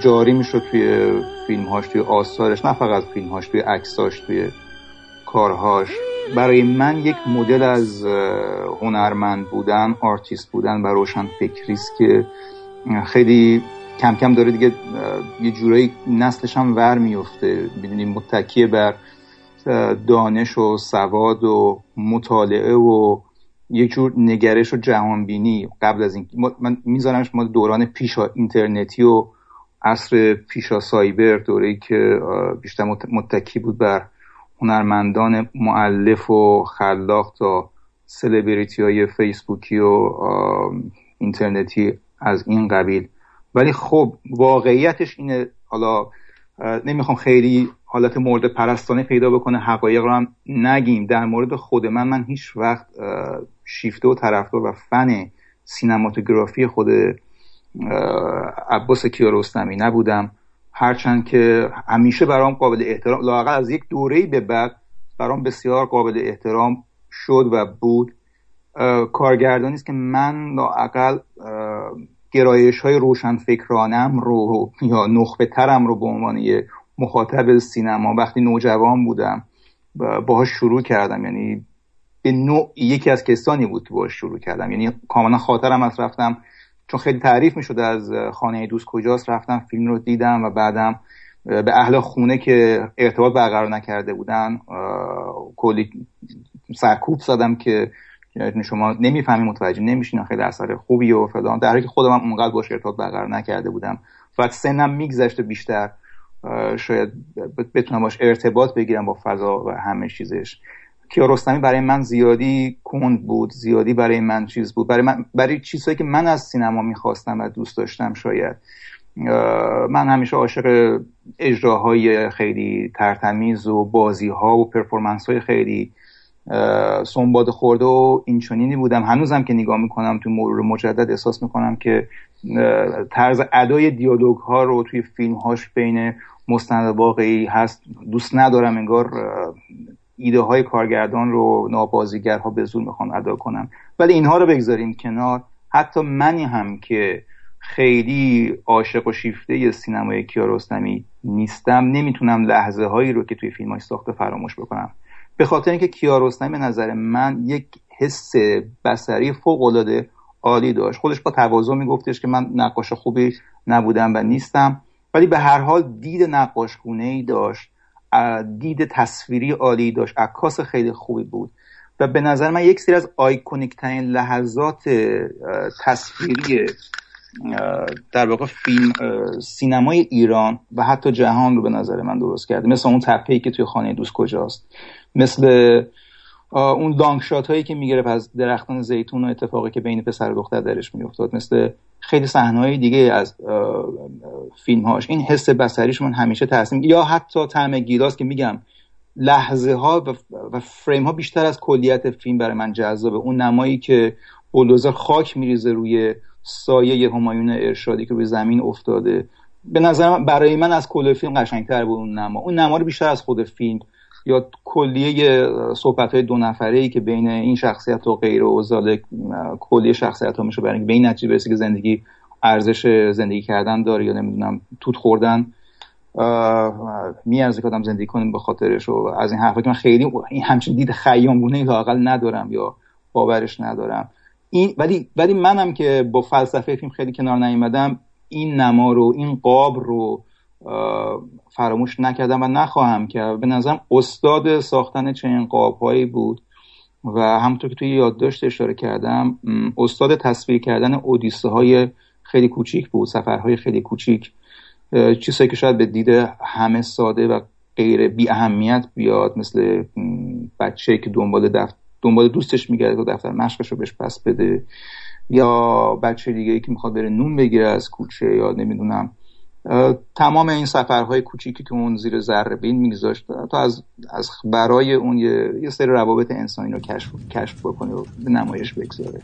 جاری می‌شد توی فیلمهاش توی آثارش نه فقط فیلمهاش توی عکساش توی کارهاش. برای من یک مدل از هنرمند بودن آرتیست بودن و روشن فکریست که خیلی کم کم داره دیگه یه جورایی نسلش هم ور میفته می‌دونیم متکیه بر دانش و سواد و مطالعه و یک جور نگرش و جهانبینی. قبل از این من میذارمش ما دوران پیشا اینترنتی و عصر پیشا cyber دوره که بیشتر متکی بود بر هنرمندان معلف و خلاق تا سلبریتی های فیسبوکی و اینترنتی از این قبیل. ولی خب واقعیتش اینه حالا نمی‌خوام خیلی حالت مورد پرستانه پیدا بکنه حقایق رو هم نگیم. در مورد خود من من هیچ وقت شیفته و طرفدار و فن سینماتوگرافی خود عباس کیارستمی نبودم. هرچند که همیشه برام قابل احترام لاقل از یک دوره‌ای به بعد برام بسیار قابل احترام شد و بود. کارگردانی است که من لاقل گرایش های روشن فکرانم رو یا نخبه ترم رو به عنوان یه مخاطب سینما وقتی نوجوان بودم باهاش شروع کردم. یعنی به نوع یکی از کسانی بود که باهاش شروع کردم. یعنی کاملا خاطرم از رفتم. چون خیلی تعریف می‌شد از خانه دوست کجاست رفتم فیلم رو دیدم و بعدم به اهل خونه که ارتباط برقرار نکرده بودن کلی سرکوب زدم که شما نمی‌فهمی متوجه نمیشین خیلی اثر خوبی و فلان. در حالی که خودم هم اونقدر باش ارتباط برقرار نکرده بودم. فقط سنم میگذشته بیشتر شاید بتونم باش ارتباط بگیرم با فضا و همه چیزش. کیارستمی برای من زیادی کند بود زیادی برای من چیز بود. برای من برای چیزهایی که من از سینما می‌خواستم و دوست داشتم شاید. من همیشه عاشق اجراهای خیلی ترتمیز و بازی ها و پرفورمنس های خیلی سنباد خورده و اینچنینی بودم. هنوزم که نگاه می‌کنم تو مرور مجدد احساس می‌کنم که طرز ادای دیالوگ ها رو توی فیلم هاش بین مستند واقعی هست. دوست ندارم انگار ایده های کارگردان رو نابازیگرها به زور می‌خوان ادا کنم ولی اینها رو بگذاریم کنار. حتی منی هم که خیلی عاشق و شیفته سینمای کیارستمی نیستم نمی‌تونم لحظه هایی رو که توی فیلم های ساخته فراموش بکنم. به خاطر اینکه کیارستمی به نظر من یک حس بسری فوق العاده عالی داشت. خودش با تواضع میگفتش که من نقاش خوبی نبودم و نیستم ولی به هر حال دید نقاشگونه ای داشت دید تصویری عالی داشت عکاس خیلی خوبی بود و به نظر من یک سری از iconic ترین لحظات تصویری در واقع فیلم سینمای ایران و حتی جهان رو به نظر من درست کرده. مثل اون تپه‌ای که توی خانه دوست کجاست. مثل اون long shot هایی که می‌گرفت از درختان زیتون و اتفاقی که بین پسر و دختر درش میافتاد مثل خیلی صحنه دیگه از فیلم هاش این حس بصریش من همیشه تاثیر یا حتی طعم گیلاس که میگم لحظه ها و فریم ها بیشتر از کلیت فیلم برای من جذابه. اون نمایی که بولوزر خاک میریزه روی سایه همایون ارشادی که روی زمین افتاده. به نظر برای من از کل فیلم قشنگتر بود اون نما. اون نما رو بیشتر از خود فیلم یا کلیه صحبت های دو نفره ای که بین این شخصیت و غیر و زاده کلیه شخصیت ها میشه برای به این نتیجه برسه که زندگی ارزش زندگی کردن داره یا نمی‌دونم توت خوردن. میارزه که آدم زندگی کنیم به خاطرش و از این حرفا که من خیلی این همچین دید خیامگونه لاقل ندارم یا باورش ندارم. این ولی ولی منم که با فلسفه فیلم خیلی کنار نیومدم این نما رو این قاب رو فراموش نکردم و نخواهم کرد. به نظرم استاد ساختن چنین قابهایی بود و همونطور که توی یادداشت اشاره کردم استاد تصویر کردن اودیسه های خیلی کوچیک بود سفرهای خیلی کوچیک چیزهایی که شاید به دید همه ساده و غیر بی اهمیت بیاد مثل بچه که دنبال دفت دنبال دوستش میگرده که دفتر مشقش رو بهش پس بده یا بچه دیگه ای که می‌خواد بره نون بگیره از کوچه یا نمی‌دونم تمام این سفرهای کوچیکی که اون زیر ذره بین میگذاشت تا از از برای اون یه, یه سری روابط انسانی رو کشف کشف بکنه و به نمایش بگذاره.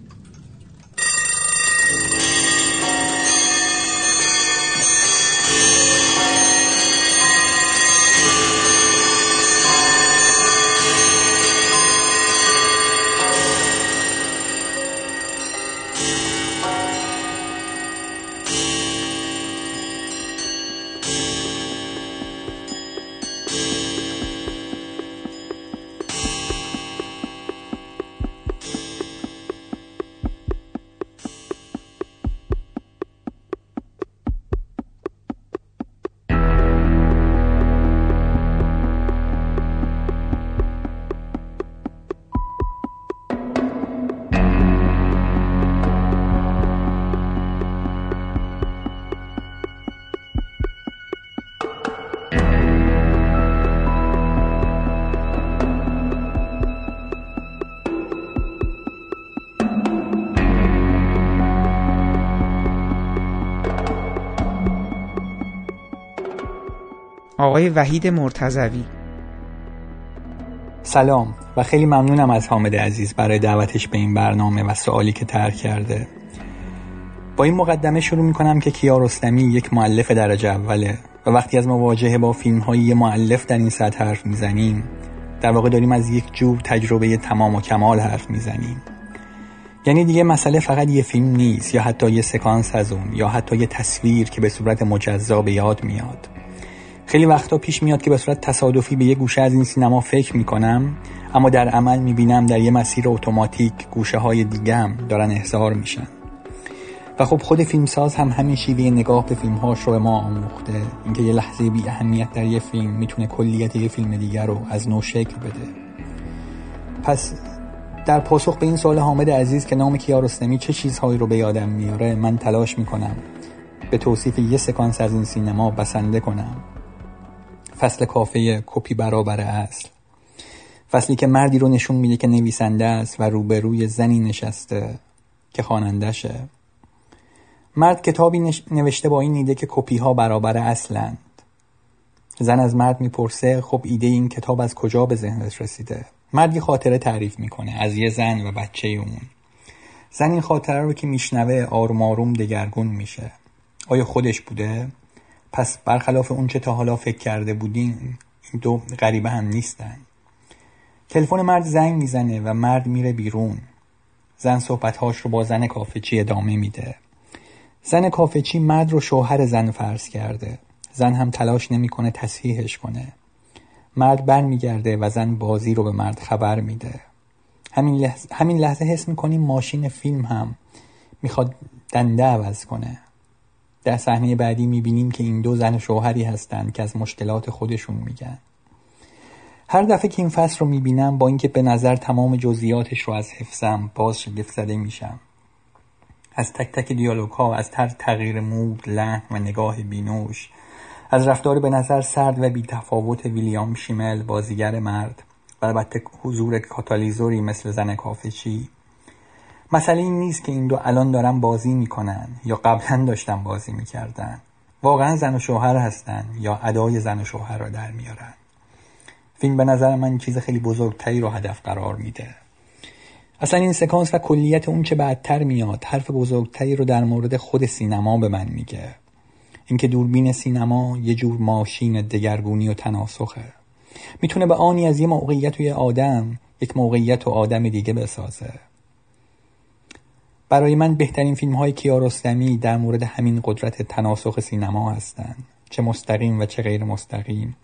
آقای وحید مرتزوی سلام و خیلی ممنونم از حامد عزیز برای دعوتش به این برنامه و سوالی که ترک کرده. با این مقدمه شروع می‌کنم که کیارستمی یک معلف درجه اوله و وقتی از مواجهه با فیلم های معلف در این سطح حرف می‌زنیم در واقع داریم از یک جور تجربه تمام و کمال حرف می‌زنیم. یعنی دیگه مسئله فقط یه فیلم نیست یا حتی یه سکانس از اون یا حتی یه تصویر که به صورت مجزا به یاد میاد. خیلی وقتا پیش میاد که به صورت تصادفی به یه گوشه از این سینما فکر می‌کنم اما در عمل می‌بینم در یه مسیر اتوماتیک گوشه های دیگم دارن احضار میشن. و خب خود فیلمساز هم همین شیوه نگاه به فیلمهاش رو به ما آموخته. اینکه یه لحظه بی اهمیت در یه فیلم می‌تونه کلیت یه فیلم دیگر رو از نو شکل بده. پس در پاسخ به این سوال حامد عزیز که نام کیارستمی چه چیزهایی رو به یادم میاره من تلاش می‌کنم به توصیف یه سکانس از این سینما بسنده کنم. فصل کافه کپی برابر اصل. فصلی که مردی رو نشون میده که نویسنده است و روبروی زنی نشسته که خوانندشه مرد کتابی نوشته با این ایده که کپی ها برابر اصلند. زن از مرد می‌پرسه خب ایده این کتاب از کجا به ذهنت رسیده؟ مرد یه خاطره تعریف می‌کنه از یه زن و بچه اون. زن این خاطره رو که میشنوه آروم آروم دگرگون میشه. آیا خودش بوده؟ پس برخلاف اون چه تا حالا فکر کرده بودین این دو غریبه هم نیستن. تلفن مرد زنگ می‌زنه و مرد میره بیرون. زن صحبتهاش رو با زن کافچی ادامه میده. زن کافچی مرد رو شوهر زن فرض کرده. زن هم تلاش نمی‌کنه تصحیحش کنه. مرد بر میگرده و زن بازی رو به مرد خبر میده. همین لحظه, همین لحظه حس می‌کنیم ماشین فیلم هم می‌خواد دنده عوض کنه. در صحنه بعدی می‌بینیم که این دو زن شوهری هستند که از مشکلات خودشون میگن. هر دفعه که این فصل رو می‌بینم با اینکه به نظر تمام جزئیاتش رو از حفظم باز شگفت زده میشم. از تک تک دیالوگ ها از تر تغییر مود لحن و نگاه بینوش از رفتار به نظر سرد و بیتفاوت ویلیام شیمل بازیگر مرد و البته حضور کاتالیزوری مثل زن کافچی مسئله این نیست که این دو الان دارن بازی می‌کنن یا قبلا داشتن بازی می‌کردن. واقعا زن و شوهر هستن یا ادای زن و شوهر را در میارن. فیلم به نظر من چیز خیلی بزرگتری رو هدف قرار میده. اصلا این سکانس و کلیت اون چه بعدتر میاد حرف بزرگتری رو در مورد خود سینما به من میگه. اینکه دوربین سینما یه جور ماشین دگرگونی و تناسخه. می‌تونه به آنی از یه موقعیت و یه آدم یک موقعیت و آدم دیگه بسازه. برای من بهترین فیلم های کیارستمی در مورد همین قدرت تناسخ سینما هستند. چه مستقیم و چه غیر مستقیم.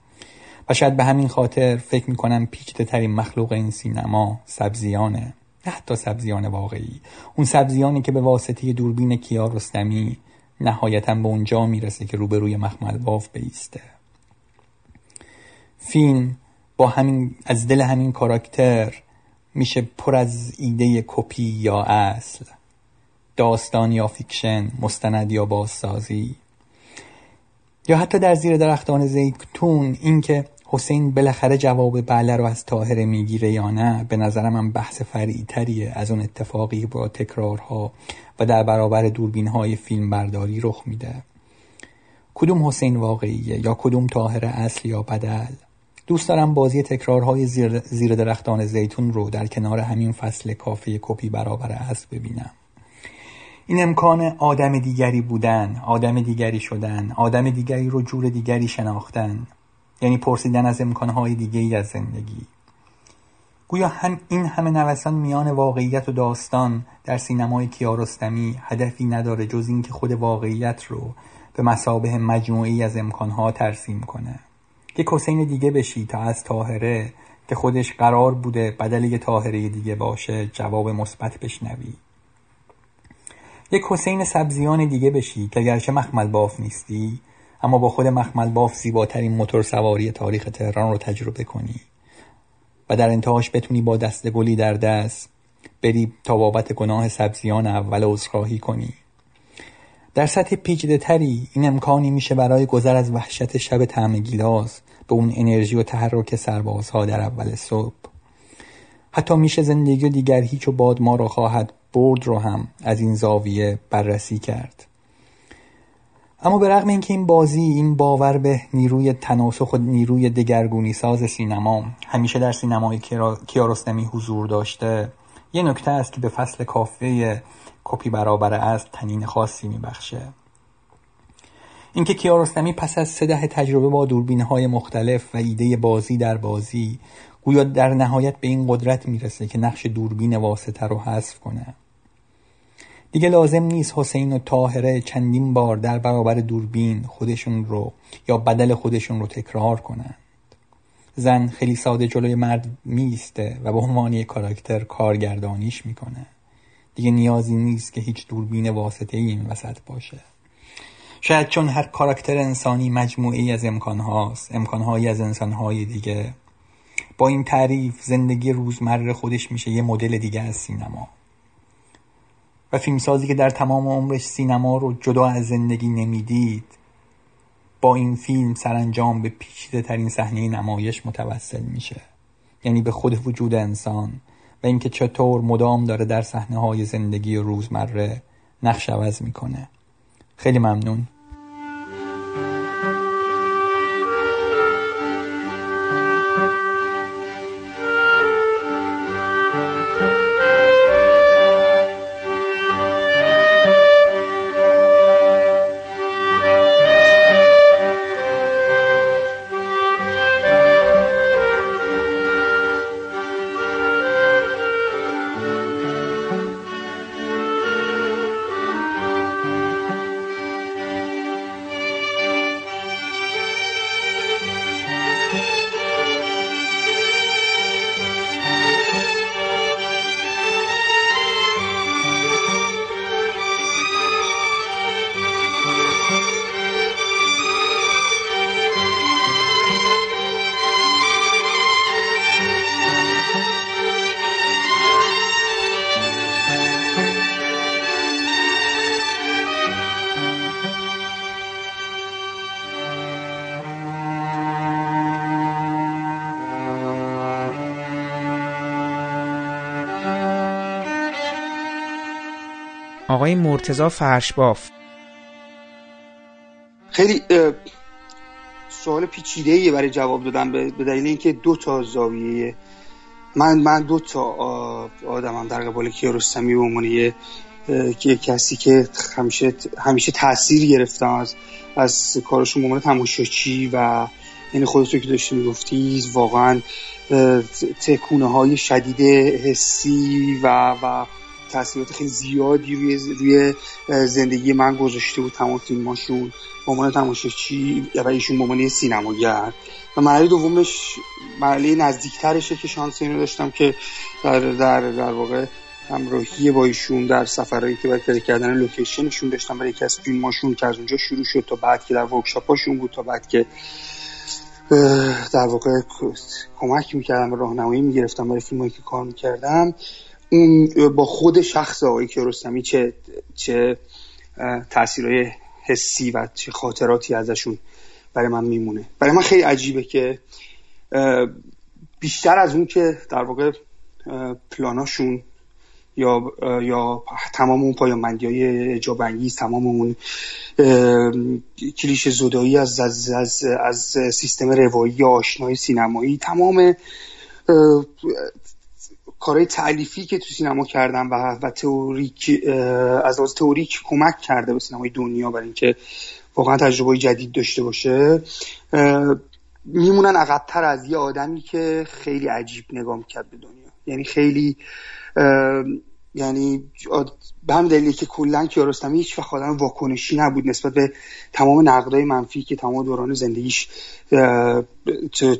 و شاید به همین خاطر فکر می‌کنم پیچیده ترین مخلوق این سینما سبزیانه. نه حتی سبزیان واقعی. اون سبزیانی که به واسطه دوربین کیارستمی نهایتا به اونجا می‌رسه که روبروی مخمل باف بیسته. فیلم با همین از دل همین کاراکتر میشه پر از ایده کپی یا اصل، داستان یا فیکشن مستند یا بازسازی. یا حتی در زیر درختان زیتون اینکه حسین بالاخره جواب بله رو از طاهره می‌گیره یا نه به نظرم من بحث‌تریه از اون اتفاقی با تکرارها و در برابر دوربین های فیلم برداری رخ میده. کدوم حسین واقعیه یا کدوم تاهره اصل یا بدل؟ دوست دارم بازی تکرارهای زیر, زیر درختان زیتون رو در کنار همین فصل کافه کپی برابر اصل ببینم. این امکان آدم دیگری بودن آدم دیگری شدن آدم دیگری رو جور دیگری شناختن یعنی پرسیدن از امکانهای دیگه ای از زندگی. گویا هم این همه نوسان میان واقعیت و داستان در سینمای کیارستمی هدفی نداره جز اینکه خود واقعیت رو به مسابه مجموعی از امکانها ترسیم کنه. یک حسین دیگه بشی تا از تاهره که خودش قرار بوده بدل یه تاهره دیگه باشه جواب مثبت بشنوی. یک حسین سبزیان دیگه بشی که گرچه مخمل باف نیستی اما با خود مخمل باف زیباترین موتور سواری تاریخ تهران رو تجربه کنی و در انتهاش بتونی با دست گلی در دست بری تا بابت گناه سبزیان اول عذرخواهی کنی. در سطح پیچیده تری این امکانی میشه برای گذر از وحشت شب طعم گیلاس به اون انرژی و تحرک سربازها در اول صبح. حتی میشه زندگی و دیگر هیچ و باد ما را خواهد برد رو هم از این زاویه بررسی کرد. اما به رغم اینکه این بازی این باور به نیروی تناسخ و نیروی دگرگونی ساز سینما همیشه در سینمای کیارستمی حضور داشته یه نکته است که به فصل کافه کپی برابر از تنین خاصی میبخشه. اینکه کیارستمی پس از سه دهه تجربه با دوربین های مختلف و ایده بازی در بازی گویا در نهایت به این قدرت می‌رسه که نقش دوربین واسطه رو حذف کنه. دیگه لازم نیست حسین و طاهره چندین بار در برابر دوربین خودشون رو یا بدل خودشون رو تکرار کنند. زن خیلی ساده جلوی مرد میسته و به عنوان یک کاراکتر کارگردانیش می‌کنه. دیگه نیازی نیست که هیچ دوربین واسطه ای این وسط باشه. شاید چون هر کاراکتر انسانی مجموعی از امکان هاست امکانهایی از انسانهای دیگه با این تعریف زندگی روزمره خودش میشه یه مدل دیگه از سینما. و فیلمسازی که در تمام عمرش سینما رو جدا از زندگی نمی‌دید با این فیلم سرانجام به پیچیده ترین صحنه نمایش متوسل میشه. یعنی به خود وجود انسان و اینکه چطور مدام داره در صحنه های زندگی روزمره نقش عوض می‌کنه. خیلی ممنون. آقای مرتزا فرشباف. خیلی سوال پیچیده ایه برای جواب دادن به دلیل اینکه دو تا زاویه من من دو تا آدمم در قبال کیارستمی به عنوان یه کسی که همیشه همیشه تاثیر گرفتم از از کارشون به عنوان تماشاچی و یعنی خودت که داشتی می‌گفتی واقعا تکونه های شدید حسی و و تاثیرات خیلی زیادی روی روی زندگی من گذاشته بود تمام فیلماشون. به عنوان تماشاچی و ایشون به عنوان سینماگر. و مرحله دومش مرحله نزدیکترشه که شانس اینو داشتم که در در در واقع همراهی با ایشون در سفرهایی که برای کردن لوکیشنشون داشتم برای یکی از فیلماشون که از اونجا شروع شد تا بعد که در ورکشاپاشون بود تا بعد که در واقع کمک می‌کردم و راهنمایی می‌گرفتم برای فیلمایی که کار می‌کردم. اون با خود شخص آقای کیارستمی چه چه تاثیرهای حسی و چه خاطراتی ازشون برای من میمونه. برای من خیلی عجیبه که بیشتر از اون که در واقع پلاناشون یا یا تمام اون پایانبندی های اجاب انگیز تمام اون کلیش زدایی از از, از, از سیستم روایی آشنای سینمایی تمام کارهای تعلیفی که تو سینما کردن و و تئوریک از لحاظ تئوریک کمک کرده به سینمای دنیا برای اینکه واقعا تجربه جدید داشته باشه میمونن عقبتر از یه آدمی که خیلی عجیب نگاه می‌کرد به دنیا. یعنی خیلی یعنی به هم دلیلی که کلا کیارستمی هیچ وقت آدم واکنشی نبود نسبت به تمام نقدای منفی که تمام دوران زندگیش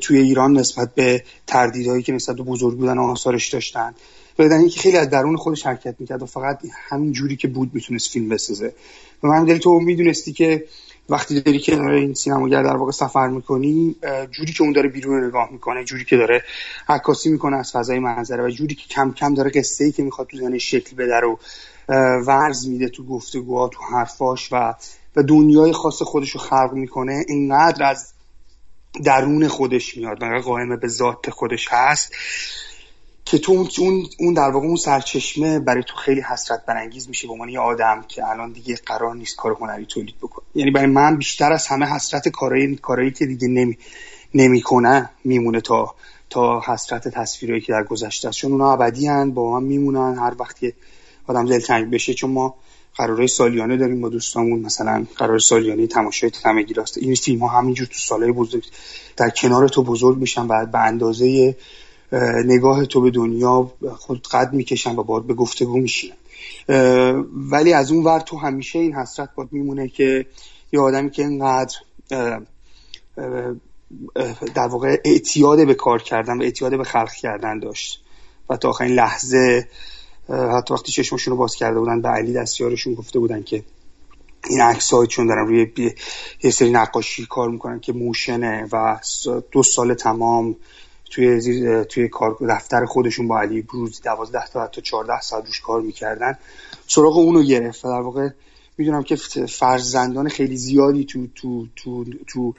توی ایران نسبت به تردیدهایی که نسبت به بزرگ بودن آثارش داشتن. و اینکه خیلی از درون خودش حرکت می‌کرد و فقط همین جوری که بود می‌تونست فیلم بسازه. و من دلیل تو می‌دونستی که وقتی داری که این سینماگر در واقع سفر می‌کنی جوری که اون داره بیرون نگاه می‌کنه جوری که داره عکاسی می‌کنه از فضای منظره و جوری که کم کم داره قصه ای که می‌خواد تو ذهنش شکل بده رو ورز میده تو گفتگوها تو حرفاش و و دنیای خاص خودش رو خلق می‌کنه اینقدر از درون خودش میاد و قائم به ذات خودش هست. که تو اون اون در واقع اون سرچشمه برای تو خیلی حسرت برانگیز میشه به عنوان یه آدم که الان دیگه قرار نیست کار هنری تولید بکنه. یعنی برای من بیشتر از همه حسرت کارایی کارایی که دیگه نمی نمی‌کنه میمونه تا تا حسرت تصویرایی که در گذشته است. چون اونا ابدی با هم میمونن هر وقت که آدم دلتنگ بشه چون ما قرارهای سالیانه داریم با دوستامون. مثلا قرار سالیانه تماشای تمگیراست این فیلم ها همینجور تو سالهای بزرگ در کنار تو بزرگ میشن و به اندازه نگاه تو به دنیا خود قد می‌کشن و باید به گفتگو میشینن. ولی از اون ور تو همیشه این حسرت باید میمونه که یه آدمی که اینقدر در واقع اعتیاد به کار کردن و اعتیاد به خلق کردن داشت و تا آخرین لحظه حتی وقتی چشمشون رو باز کرده بودن به علی دستیارشون گفته بودن که این عکس چون دارن روی یه سری نقاشی کار می‌کنن که موشنه و دو سال تمام توی توی کار دفتر خودشون با علی روز 12 تا تا 14 ساعت روش کار می‌کردن. سراغ اونو گرفت در واقع می‌دونم که فرزندان خیلی زیادی تو تو تو تو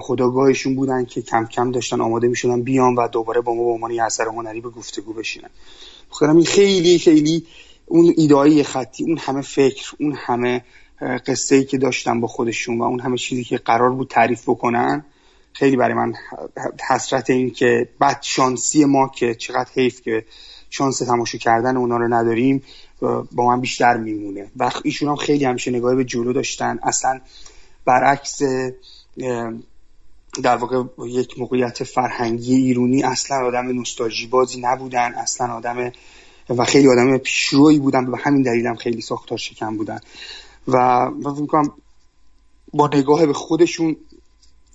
خداگاهشون بودن که کم کم داشتن آماده می‌شدن بیان و دوباره با ما به عنوان اثر هنری به گفتگو بشینن. خودم این خیلی خیلی اون ایدایی خطی اون همه فکر اون همه قصه ای که داشتن با خودشون و اون همه چیزی که قرار بود تعریف بکنن خیلی برای من حسرت این که بد شانسی ما که چقدر حیف که شانس تماشا کردن اونا رو نداریم با من بیشتر میمونه. و ایشون هم خیلی همیشه نگاه به جلو داشتن. اصلا برعکس در واقع یک موقعیت فرهنگی ایرونی اصلا آدم نوستالژی بازی نبودن. اصلا آدم و خیلی آدم پیشرویی بودن. و همین دلیلم خیلی ساختار شکن بودن. و من فکر با نگاه به خودشون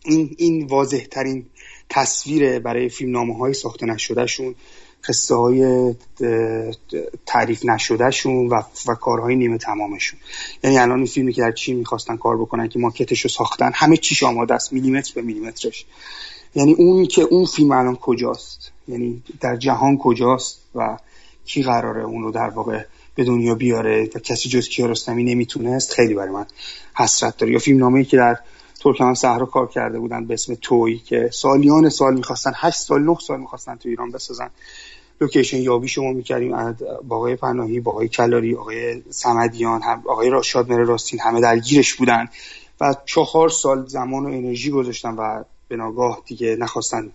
این این واضح ترین تصویر برای فیلم نامه های ساخته نشدهشون قصه های تعریف نشدهشون و, و کارهای نیمه تمامشون. یعنی الان این فیلمی که در چین می‌خواستن کار بکنن که ماکتش رو ساختن همه چیش آماده است میلیمتر به میلیمترش. یعنی اون که اون فیلم الان کجاست؟ یعنی در جهان کجاست و کی قراره اون رو در واقع به دنیا بیاره و کسی جز کیارستمی نمی‌تونست؟ خیلی برای من حسرت داره. یا فیلم نامه که در ترکمن صحرا کار کرده بودن به اسم توی که سالیان سال می‌خواستن هشت سال نه سال می‌خواستن تو ایران بسازن. لوکیشن یابی شما می‌کردیم با آقای پناهی با آقای کلاری آقای سمدیان آقای راشاد مره راستین همه درگیرش بودن و چهار سال زمان و انرژی گذاشتن و به ناگاه دیگه نخواستن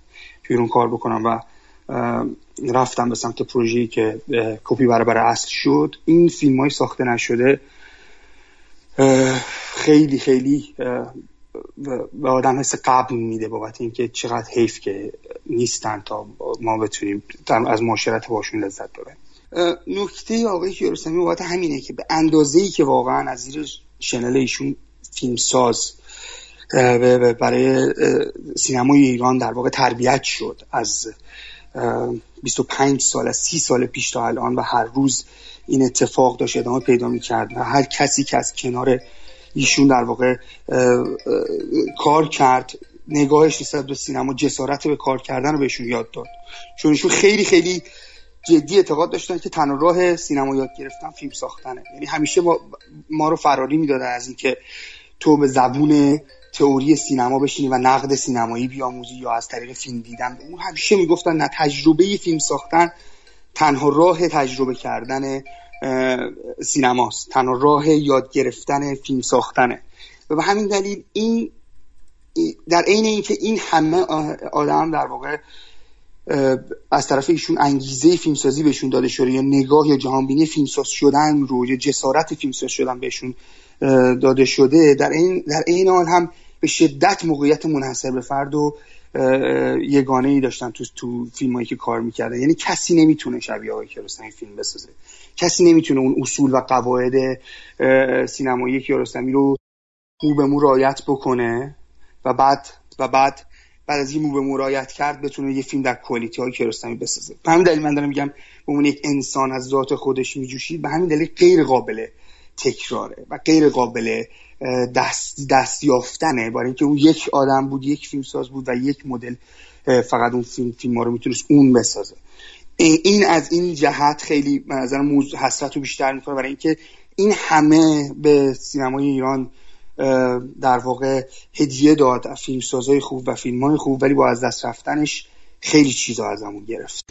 ایران کار بکنن و رفتم به سمت پروژه‌ای که کپی برابر اصل شد. این فیلم های ساخته نشده خیلی خیلی به آدم حس قبل میده بابت اینکه چقدر حیف که نیستن تا ما بتونیم از معاشرت باشون لذت ببریم. نکته آقای کیارستمی بابت همینه که به اندازه ای که واقعا از زیر شنل ایشون فیلم ساز برای سینمای ایران در واقع تربیت شد از 25 سال از 30 سال پیش تا الان و هر روز این اتفاق داشت ادامه پیدا می‌کرد و هر کسی که از کنار ایشون در واقع کار کرد. نگاهش نسبت به سینما جسارت به کار کردن رو بهشون یاد داد. چون ایشون خیلی خیلی جدی اعتقاد داشتن که تنها راه سینما یاد گرفتن فیلم ساختنه. یعنی همیشه ما, ما رو فراری می‌دادن از اینکه تو به زبون تئوری سینما بشینی و نقد سینمایی بیاموزی یا از طریق فیلم دیدن. اون همیشه می‌گفتن نه تجربه فیلم ساختن تنها راه تجربه کردن سینماست. تنها راه یاد گرفتن فیلم ساختنه. و به همین دلیل این در عین اینکه این همه آدم در واقع از طرف ایشون انگیزه فیلمسازی بهشون داده شده یا نگاه یا جهانبینی فیلمساز شدن رو یا جسارت فیلمساز شدن بهشون داده شده در این در این حال هم به شدت موقعیت منحصر به فرد و یگانه ای داشتن تو تو فیلمایی که کار می‌کردن. یعنی کسی نمی‌تونه شبیه آقای کیارستمی فیلم بسازه. کسی نمی‌تونه اون اصول و قواعد سینمایی کیارستمی رو مو به مو بکنه و بعد و بعد بعد از این مو به کرد بتونه یه فیلم در کوالیتی های کیارستمی بسازه. به همین دلیل من دارم میگم به عنوان یک انسان از ذات خودش میجوشید. به همین دلیل غیر قابل تکراره و غیر قابل دست, دست یافتنه. برای اینکه اون یک آدم بود یک فیلم ساز بود و یک مدل فقط اون فیلم فیلم ها رو می‌تونست اون بسازه. این از این جهت خیلی نظر حسرت رو بیشتر می‌کنه برای اینکه این همه به سینمای ایران در واقع هدیه داد فیلم سازای خوب و فیلم های خوب ولی با از دست رفتنش خیلی چیزا ازمون گرفت.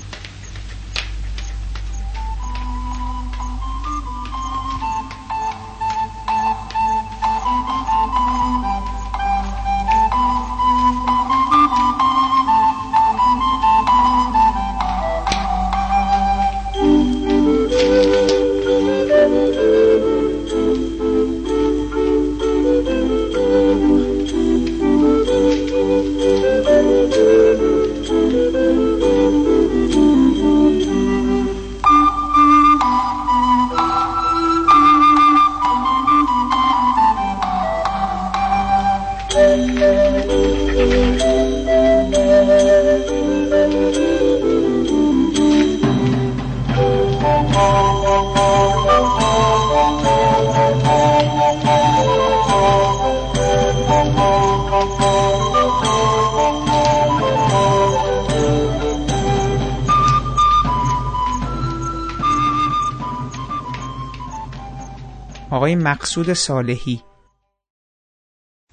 آقای مقصود صالحی.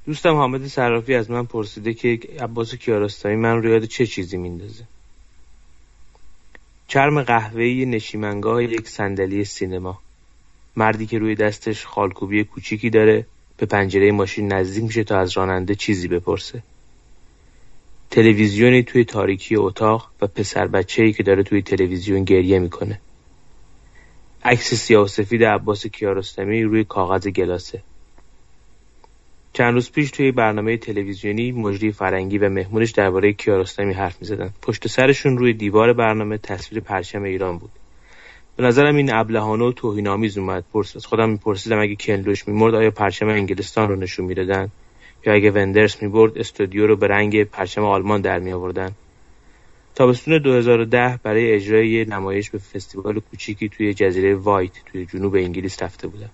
دوستم حامد صرافی از من پرسیده که عباس کیارستمی من رو یاد چه چیزی میندازه؟ چرم قهوه‌ای نشیمنگاه یک صندلی سینما. مردی که روی دستش خالکوبی کوچیکی داره به پنجره ماشین نزدیک میشه تا از راننده چیزی بپرسه. تلویزیونی توی تاریکی اتاق و پسر بچه‌ای که داره توی تلویزیون گریه می‌کنه. عکس سیاه و سفید عباس کیارستمی روی کاغذ گلاسه. چند روز پیش توی برنامه تلویزیونی مجری فرنگی و مهمونش درباره کیارستمی حرف می‌زدن. پشت سرشون روی دیوار برنامه تصویر پرچم ایران بود. به نظرم این ابلهانه و توهینآمیز اومد. پرس از خودم میپرسیدم اگه کنلوش میمرد آیا پرچم انگلستان رو نشون می‌دادن؟ یا اگه وندرس می‌برد استودیو رو به رنگ پرچم آلمان در می آوردن تابستون 2010 برای اجرای نمایش به فستیوال کوچیکی توی جزیره وایت توی جنوب انگلیس رفته بودم.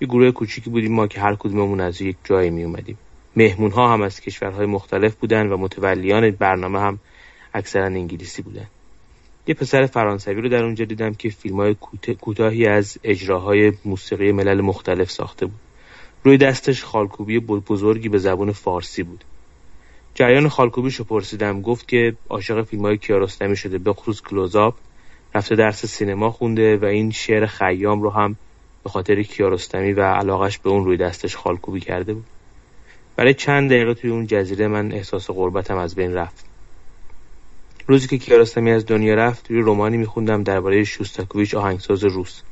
یه گروه کوچیکی بودیم ما که هر کدوممون از یک جایی می اومدیم مهمون ها هم از کشورهای مختلف بودن و متولیان برنامه هم اکثرا انگلیسی بودن. یه پسر فرانسوی رو در اونجا دیدم که فیلم های کوتاهی از اجراهای موسیقی ملل مختلف ساخته بود. روی دستش خالکوبی بزرگی به زبان فارسی بود. جریان خالکوبیش رو پرسیدم. گفت که عاشق فیلم های کیارستمی شده. به خصوص کلوزاب رفته درس سینما خونده و این شعر خیام رو هم به خاطر کیارستمی و علاقش به اون روی دستش خالکوبی کرده بود. برای چند دقیقه توی اون جزیره من احساس غربتم از بین رفت. روزی که کیارستمی از دنیا رفت توی رومانی میخوندم درباره شوستاکوویچ آهنگساز روس.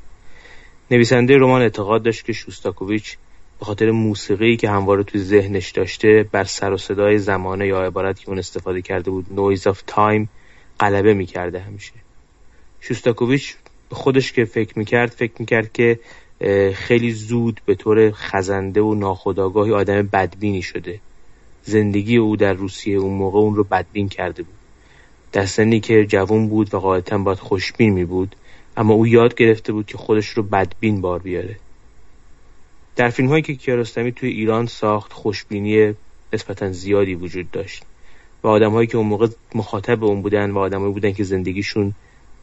نویسنده رمان اعتقاد داشت که شوستاکوویچ به خاطر موسیقی که همواره توی ذهنش داشته بر سر و صدای زمانه یا عبارت که اون استفاده کرده بود noise of time غلبه می‌کرده همیشه. شوستاکوویچ خودش که فکر می‌کرد فکر می‌کرد که خیلی زود به طور خزنده و ناخودآگاهی آدم بدبینی شده. زندگی او در روسیه اون موقع اون رو بدبین کرده بود. در که جوان بود و قاعدتا باید خوشبین می بود اما او یاد گرفته بود که خودش رو بدبین بار بیاره. در فیلم هایی که کیارستمی توی ایران ساخت خوشبینی نسبتا زیادی وجود داشت و آدم هایی که اون موقع مخاطب اون بودن و آدمایی بودن که زندگیشون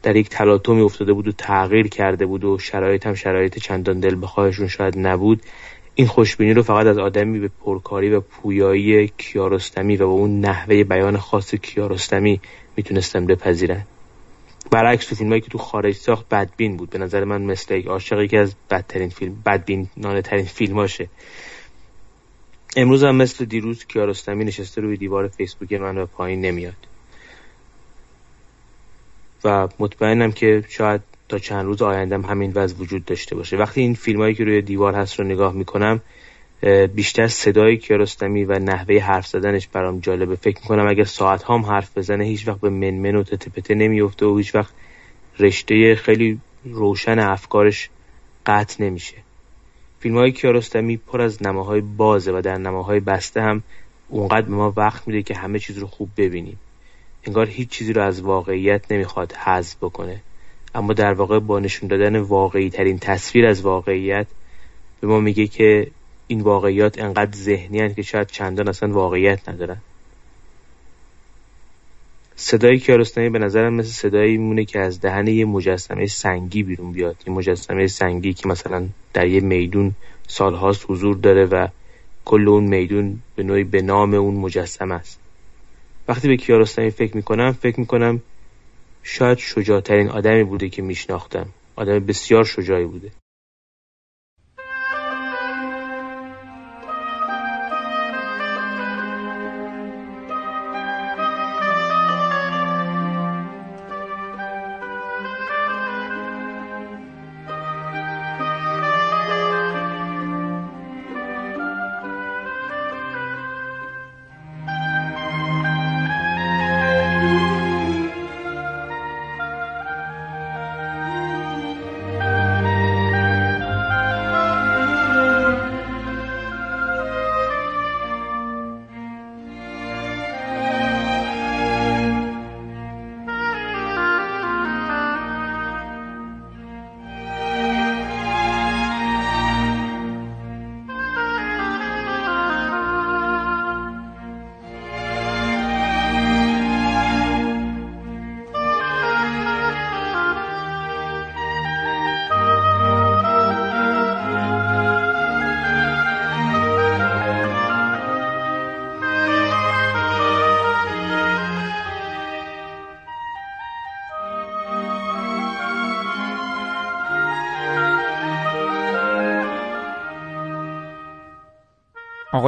در یک تلاطمی افتاده بود و تغییر کرده بود و شرایط هم شرایط چندان دل بخواهشون شاید نبود این خوشبینی رو فقط از آدمی به پرکاری و پویایی کیارستمی و با اون نحوه بیان خاص کیارستمی می‌تونستن بپذیرن. برعکس فیلمایی که تو خارج ساخت بدبین بود. به نظر من مثل یک عاشق که از بدترین فیلم بدبین نانه ترین فیلماشه. امروز هم مثل دیروز کیارستمی نشسته روی دیوار فیسبوک من و پایین نمیاد. و مطمئنم که شاید تا چند روز آیندم همین وضع وجود داشته باشه. وقتی این فیلمایی که روی دیوار هست رو نگاه می‌کنم بیشتر صدای کیارستمی و نحوه حرف زدنش برام جالبه. فکر می‌کنم اگر ساعت هم حرف بزنه هیچ وقت به منمن و تتپته نمیفته و هیچ وقت رشته خیلی روشن افکارش قطع نمیشه. فیلم های کیارستمی پر از نماهای بازه و در نماهای بسته هم اونقدر به ما وقت میده که همه چیز رو خوب ببینیم. انگار هیچ چیزی رو از واقعیت نمی‌خواد حذف بکنه. اما در واقع با نشون دادن واقعی ترین تصویر از واقعیت به ما میگه که این واقعیات انقدر ذهنی که شاید چندان اصلا واقعیت ندارن. صدای کیارستمی به نظرم مثل صدایی میمونه که از دهن یه مجسمه سنگی بیرون بیاد. یه مجسمه سنگی که مثلا در یه میدون سالهاست حضور داره و کل اون میدون به نوعی به نام اون مجسمه است. وقتی به کیارستمی فکر می‌کنم فکر می‌کنم شاید شجاعترین آدمی بوده که میشناختم. آدم بسیار شجاعی بوده.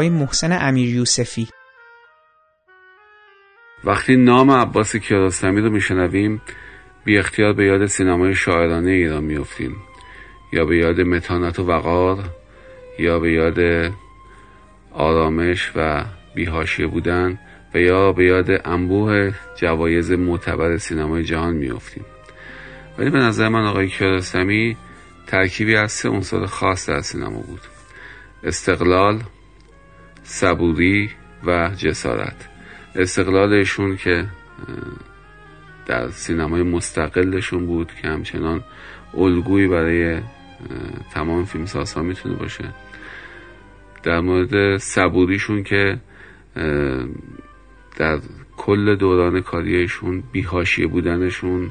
آقای محسن امیر یوسفی. وقتی نام عباس کیارستمی رو میشنویم بی اختیار به یاد سینمای شاعرانه ایران میفتیم یا به یاد متانت و وقار یا به یاد آرامش و بیهاشیه بودن و یا به یاد انبوه جوایز معتبر سینمای جهان میافتیم. ولی به نظر من آقای کیارستمی ترکیبی از سه عنصر خاص در سینما بود. استقلال صبوری و جسارت. استقلالشون که در سینمای مستقلشون بود که همچنان الگویی برای تمام فیلمسازها می‌تونه باشه. در مورد صبوریشون که در کل دوران کاریشون بیهاشیه بودنشون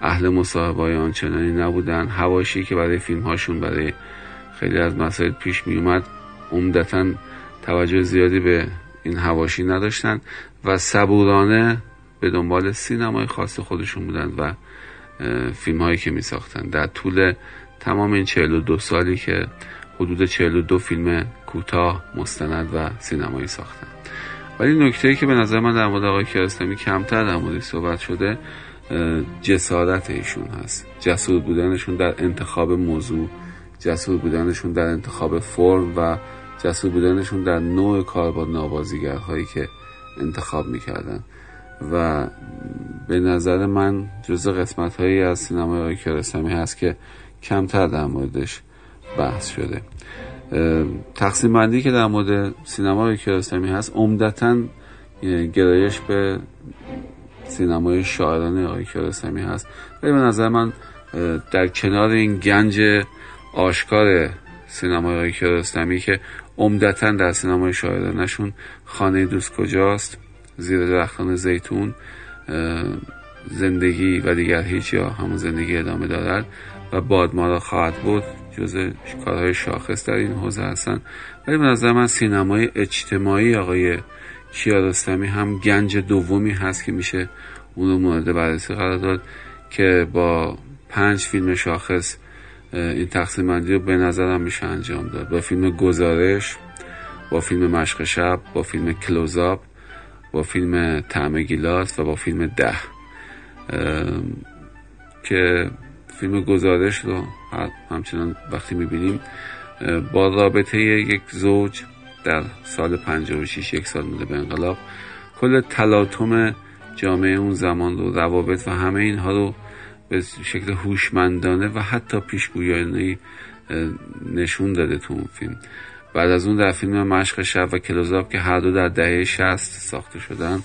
اهل مصاحبه های آنچنانی نبودن. هواشی که برای فیلم هاشون برای خیلی از مسائل پیش می اومد عمدتا توجه زیادی به این هواشی نداشتن و صبورانه به دنبال سینمای خاص خودشون بودن و فیلم هایی که می ساختن در طول تمام این 42 سالی که حدود 42 فیلم کوتاه مستند و سینمایی ساختن. ولی نکته ای که به نظر من در مورد آقای کیارستمی کمتر در موردش صحبت شده جسارت ایشون هست. جسور بودنشون در انتخاب موضوع جسور بودنشون در انتخاب فرم و جسور بودنشون در نوع کار با نوازیگرهایی که انتخاب می‌کردن. و به نظر من جز قسمت هایی از سینمای آقای کیارستمی هست که کمتر در موردش بحث شده. تقسیم بندی که در مورد سینمای کیارستمی هست عمدتا گرایش به سینمای شاعرانه آقای کیارستمی هست. ولی به نظر من در کنار این گنج آشکار سینمای آقای کیارستمی که عمدتا در سینمای شاعرانشون خانه دوست کجاست؟ زیر درختان زیتون زندگی و دیگر هیچ یا همون زندگی ادامه دارد و باد ما را خواهد بود جز کارهای شاخص در این حوزه هستن. ولی به نظر من سینمای اجتماعی آقای کیارستمی هم گنج دومی هست که میشه اون رو مورد بررسی قرار داد که با پنج فیلم شاخص این تقسیم بندی رو به نظرم میشه انجام داد. با فیلم گزارش با فیلم مشق شب با فیلم کلوزاپ با فیلم تعم گیلاس و با فیلم ده. که فیلم گزارش رو همچنان وقتی می‌بینیم با رابطه یک زوج در سال 56 یک سال مونده به انقلاب کل تلاطم جامعه اون زمان رو روابط و همه اینها رو به شکل هوشمندانه و حتی پیشگویانه نشون داده تو اون فیلم. بعد از اون در فیلم مشق شب و کلوزاب که هر دو در دهه 60 ساخته شدن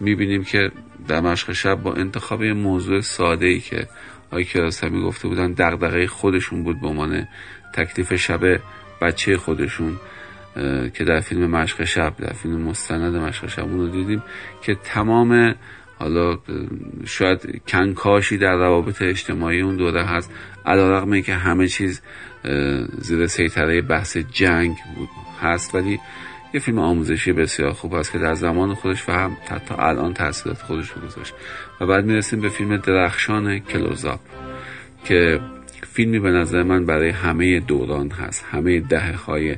می‌بینیم که در مشق شب با انتخاب یه موضوع ساده ای که آقای کیارستمی گفته بودن دغدغه خودشون بود به عنوان تکلیف شب بچه خودشون که در فیلم مشق شب در فیلم مستند مشق شب اون رو دیدیم که تمام حالا شاید کنکاشی در روابط اجتماعی اون دوره هست علا که همه چیز زیر سیطره بحث جنگ بود هست ولی یه فیلم آموزشی بسیار خوب است که در زمان خودش و هم حتی الان تاثیرات خودش رو گذاشت. و بعد می‌رسیم به فیلم درخشان کلوزاپ که فیلمی به نظر من برای همه دوران هست همه دهه های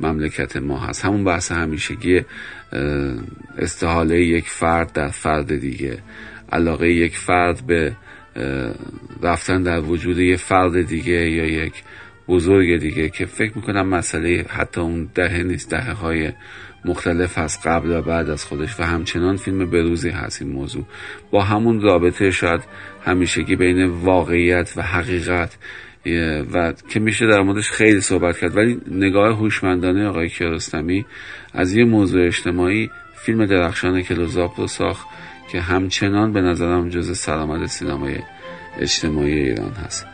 مملکت ما هست. همون بحث همیشگی استحاله یک فرد در فرد دیگه علاقه یک فرد به رفتن در وجود یک فرد دیگه یا یک بزرگ دیگه که فکر می‌کنم مسئله حتی اون دهه نیست دهه های مختلف هست قبل و بعد از خودش و همچنان فیلم بروزی هست این موضوع. با همون رابطه شاید همیشگی بین واقعیت و حقیقت و که میشه در موردش خیلی صحبت کرد. ولی نگاه هوشمندانه آقای کیارستمی از یه موضوع اجتماعی فیلم درخشان کلوزاپ رو ساخت که همچنان به نظرم جز سلامت سینمای اجتماعی ایران هست.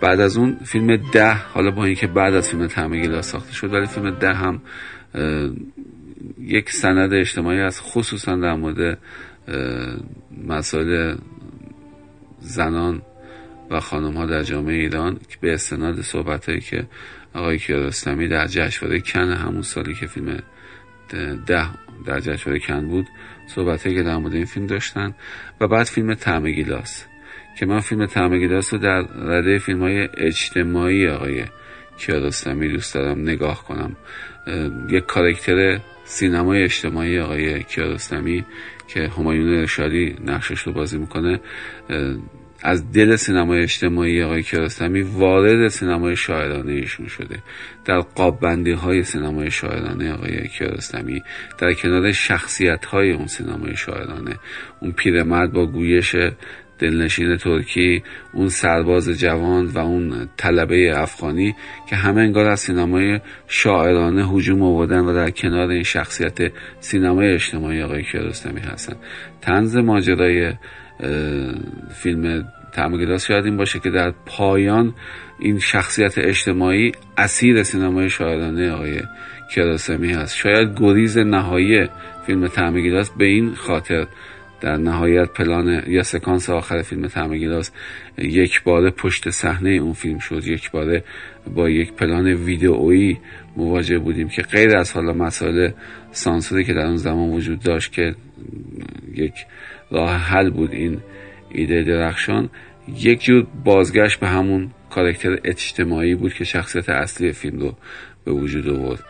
بعد از اون فیلم ده حالا با اینکه بعد از فیلم تعمه ساخته شد ولی فیلم ده هم یک سند اجتماعی از خصوصا در مورد مسائل زنان و خانم ها در جامعه ایران که به استناد صحبت هایی که آقای کیارستمی در جشنواره کن همون سالی که فیلم ده در جشنواره کن بود صحبت هایی که در مورد این فیلم داشتن و بعد فیلم تعم گیلاس که من فیلم تعم گیلاس رو در رده فیلم های اجتماعی آقای کیارستمی دوست دارم نگاه کنم. یک کارکتر سینمای اجتماعی آقای کیارستمی که همایون ارشادی نقشش رو بازی می‌کنه از دل سینمای اجتماعی آقای کیارستمی وارد سینمای شاعرانه ایشون شده. در قاببندی های سینمای شاعرانه آقای کیارستمی در کنار شخصیت های اون سینمای شاعرانه. اون پیرمرد با گویش دلنشین ترکی اون سرباز جوان و اون طلبه افغانی که همه انگار از سینمای شاعرانه هجوم آوردن و در کنار این شخصیت سینمای اجتماعی آقای کیارستمی هستن. تنز ماجرای فیلم تعمگلاس شاید این باشه که در پایان این شخصیت اجتماعی اسیر سینمای شاعرانه آقای کیارستمی هست. شاید گریز نهایی فیلم تعمگلاس به این خاطر. در نهایت پلان یا سکانس آخر فیلم تعمگلاس یک بار پشت صحنه اون فیلم شد. یک بار با یک پلان ویدئویی مواجه بودیم که غیر از حالا مسائل سانسوری که در اون زمان وجود داشت که یک راه حل بود این ایده درخشان. یک جور بازگشت به همون کارکتر اجتماعی بود که شخصیت اصلی فیلم رو به وجود آورد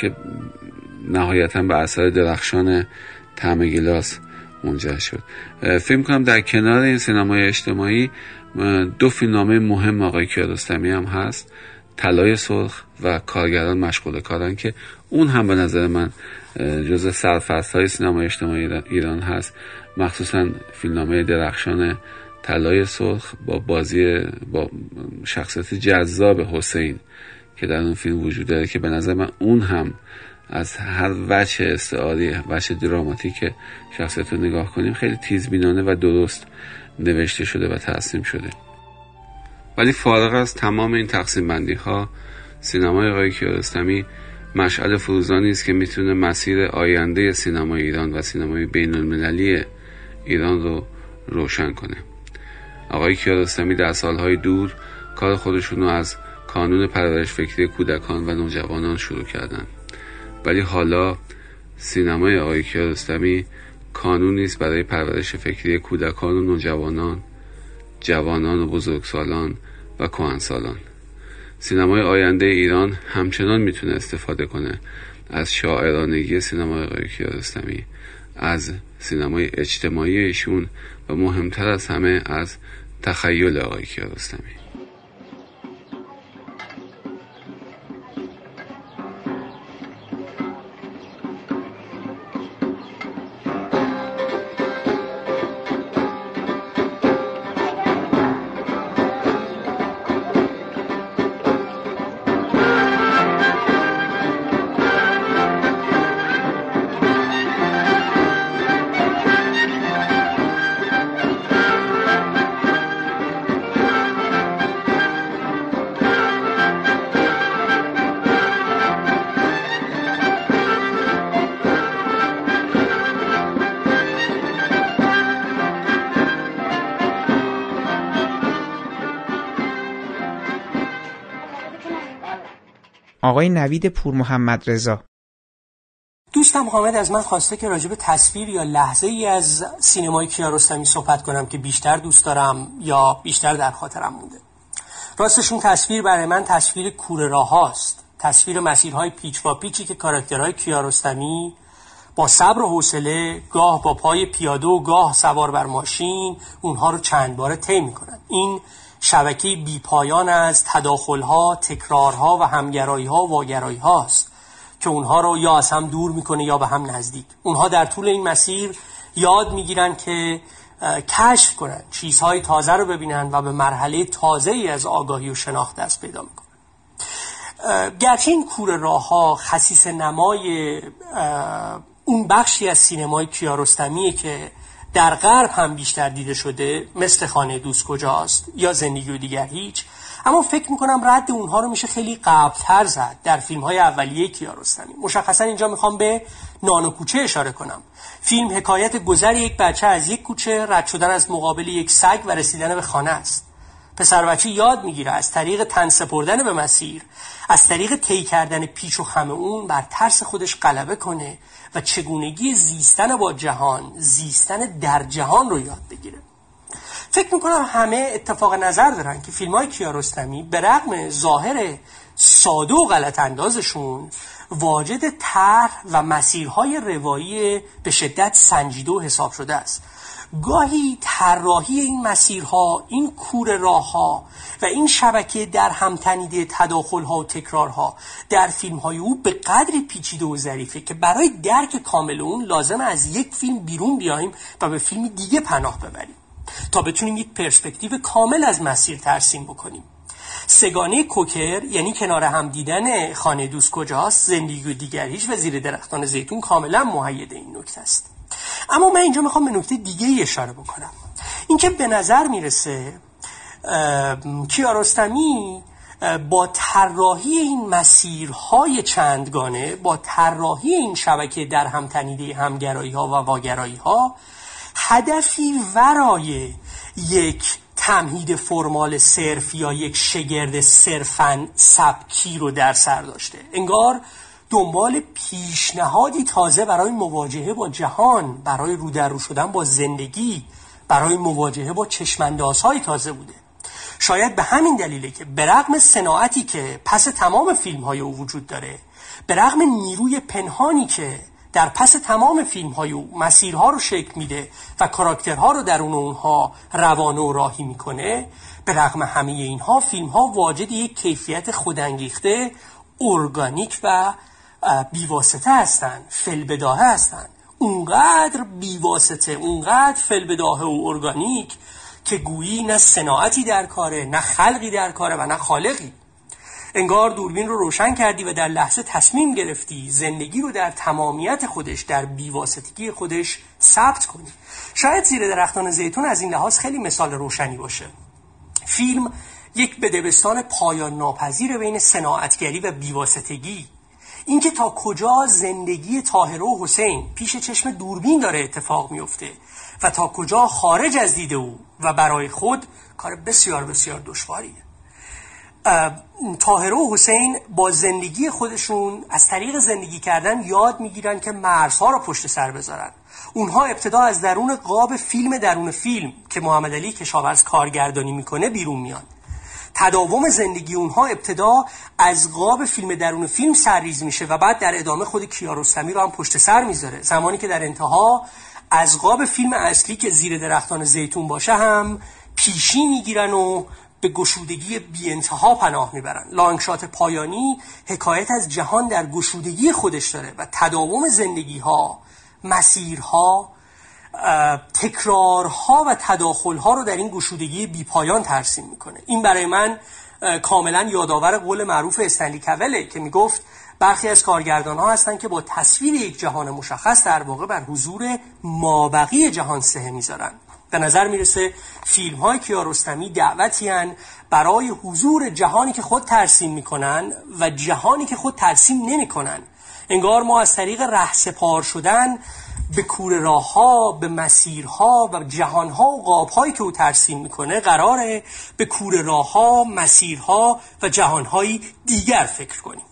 که نهایتا به اثر درخشان تعم گلاس منجر شد. فیلم کنم در کنار این سینمای اجتماعی دو فیلمنامه مهم آقای کیارستمی هم هست طلای سرخ و کارگران مشغول کارن که اون هم به نظر من جز سرفست های سینما اجتماعی ایران هست. مخصوصا فیلمنامه درخشان طلای سرخ با بازی با شخصیت جذاب حسین که در اون فیلم وجود داره که به نظر من اون هم از هر وجه استعاری وجه دراماتیک شخصیت رو نگاه کنیم خیلی تیزبینانه و درست نوشته شده و ترسیم شده. ولی فارغ از تمام این تقسیم بندی ها سینمای آقای کیارستمی مشعل فروزانی است که می‌تونه مسیر آینده سینمای ایران و سینمای بین المللی ایران رو روشن کنه. آقای کیارستمی در سالهای دور کار خودشون رو از کانون پرورش فکری کودکان و نوجوانان شروع کردن. ولی حالا سینمای آقای کیارستمی کانونی است برای پرورش فکری کودکان و نوجوانان جوانان و بزرگسالان و کهنسالان. سینمای آینده ایران همچنان می‌تونه استفاده کنه از شاعرانگی سینمای آقای کیارستمی از سینمای اجتماعی ایشون و مهمتر از همه از تخیل آقای کیارستمی. آقای نوید پور محمد رضا دوستم حامد از من خواسته که راجب تصویر یا لحظه ای از سینمای کیارستمی صحبت کنم که بیشتر دوست دارم یا بیشتر در خاطرم مونده. راستشون تصویر برای من تصویر کوره راه هاست. تصویر مسیرهای پیچ با پیچی که کاراکترهای کیارستمی با صبر و حوصله گاه با پای پیاده و گاه سوار بر ماشین اونها رو چند باره طی می‌کنن. این شبکه بیپایان از تداخلها، تکرارها و همگراییها و واگرایی هاست که اونها رو یا از هم دور می‌کنه یا به هم نزدیک. اونها در طول این مسیر یاد می‌گیرن که کشف کنن چیزهای تازه رو ببینن و به مرحله تازه ای از آگاهی و شناخت دست پیدا می‌کنن. گرچه این کور راه ها خصیص نمای اون بخشی از سینمای کیارستمیه که در غرب هم بیشتر دیده شده مثل خانه دوست کجاست یا زندگی و دیگر هیچ. اما فکر می‌کنم رد اونها رو میشه خیلی قبلتر زد در فیلم های اولیه کیارستمی مشخصا اینجا می‌خوام به نان و کوچه اشاره کنم. فیلم حکایت گذر یک بچه از یک کوچه رد شدن از مقابل یک سگ و رسیدن به خانه است. پسر بچه یاد می‌گیره از طریق تن سپردن به مسیر از طریق طی کردن پیچ و خم اون بر ترس خودش غلبه کنه و چگونگی زیستن با جهان زیستن در جهان رو یاد بگیره. فکر می‌کنم همه اتفاق نظر دارن که فیلم های کیارستمی به رغم ظاهر ساده و غلط اندازشون واجد طرح و مسیرهای روایی به شدت سنجیده و حساب شده است. گاهی طراحی این مسیرها این کور راهها و این شبکه در همتنیده تداخلها و تکرارها در فیلم های او به قدری پیچیده و ظریفه که برای درک کامل اون لازم از یک فیلم بیرون بیایم و به فیلم دیگه پناه ببریم تا بتونیم یک پرسپکتیو کامل از مسیر ترسیم بکنیم. سگانه کوکر یعنی کنار هم دیدن خانه دوست کجاست زندگی و دیگریش و زیر درختان زیتون کاملا محید این نکته است. اما من اینجا می‌خوام به نکته دیگه ای اشاره بکنم. اینکه به نظر می‌رسه کیارستمی با طراحی این مسیرهای چندگانه با طراحی این شبکه در هم تنیده همگرایی ها و واگرایی ها هدفی ورای یک تمهید فرمال صرف یا یک شگرد صرفا سبکی رو در سر داشته. انگار دنبال پیشنهادی تازه برای مواجهه با جهان برای رو در رو شدن با زندگی برای مواجهه با چشمندازهای تازه بوده. شاید به همین دلیله که به صناعتی که پس تمام فیلم های او وجود داره به نیروی پنهانی که در پس تمام فیلم های او مسیرها رو شکل میده و کاراکترها رو درون اونها روانه و راهی می‌کنه به رغم همه اینها فیلم ها واجد یک کیفیت خودانگیخته ارگانیک و بیواسطه هستن فلبداهه هستن اونقدر بیواسطه اونقدر فلبداهه و ارگانیک که گویی نه صناعتی در کاره نه خلقی در کاره و نه خالقی. انگار دوربین رو روشن کردی و در لحظه تصمیم گرفتی زندگی رو در تمامیت خودش در بیواسطگی خودش ثبت کنی. شاید زیر درختان زیتون از این لحاظ خیلی مثال روشنی باشه. فیلم یک بدبستان پایان ناپذیر بین صناعتگری و بیواسطگی. اینکه تا کجا زندگی طاهره و حسین پیش چشم دوربین داره اتفاق میفته و تا کجا خارج از دید او و برای خود کار بسیار بسیار دشواریه. طاهره و حسین با زندگی خودشون از طریق زندگی کردن یاد می‌گیرن که مرزها رو پشت سر بذارن. اونها ابتدا از درون قاب فیلم درون فیلم که محمد علی کشاورز کارگردانی می‌کنه بیرون میان. تداوم زندگی اونها ابتدا از قاب فیلم درون فیلم سرریز میشه و بعد در ادامه خود کیارستمی رو هم پشت سر می‌ذاره. زمانی که در انتها از قاب فیلم اصلی که زیر درختان زیتون باشه هم پیشی می‌گیرن و به گشودگی بی انتها پناه می‌برن. لانگشات پایانی حکایت از جهان در گشودگی خودش داره و تداوم زندگی ها مسیرها تکرارها و تداخلها رو در این گشودگی بی پایان ترسیم می‌کنه. این برای من کاملا یادآور قول معروف استنلی کوله که می‌گفت برخی از کارگردان ها هستند که با تصویر یک جهان مشخص در واقع بر حضور مابقی جهان سه می‌ذارن. به نظر می‌رسه فیلم های کیارستمی دعوتی برای حضور جهانی که خود ترسیم می‌کنن و جهانی که خود ترسیم نمی‌کنن. انگار ما از طریق رهسپار شدن به کور راه ها به مسیرها و جهانها و قابهایی که او ترسیم می‌کنه قراره به کور راه ها مسیرها و جهانهایی دیگر فکر کنیم.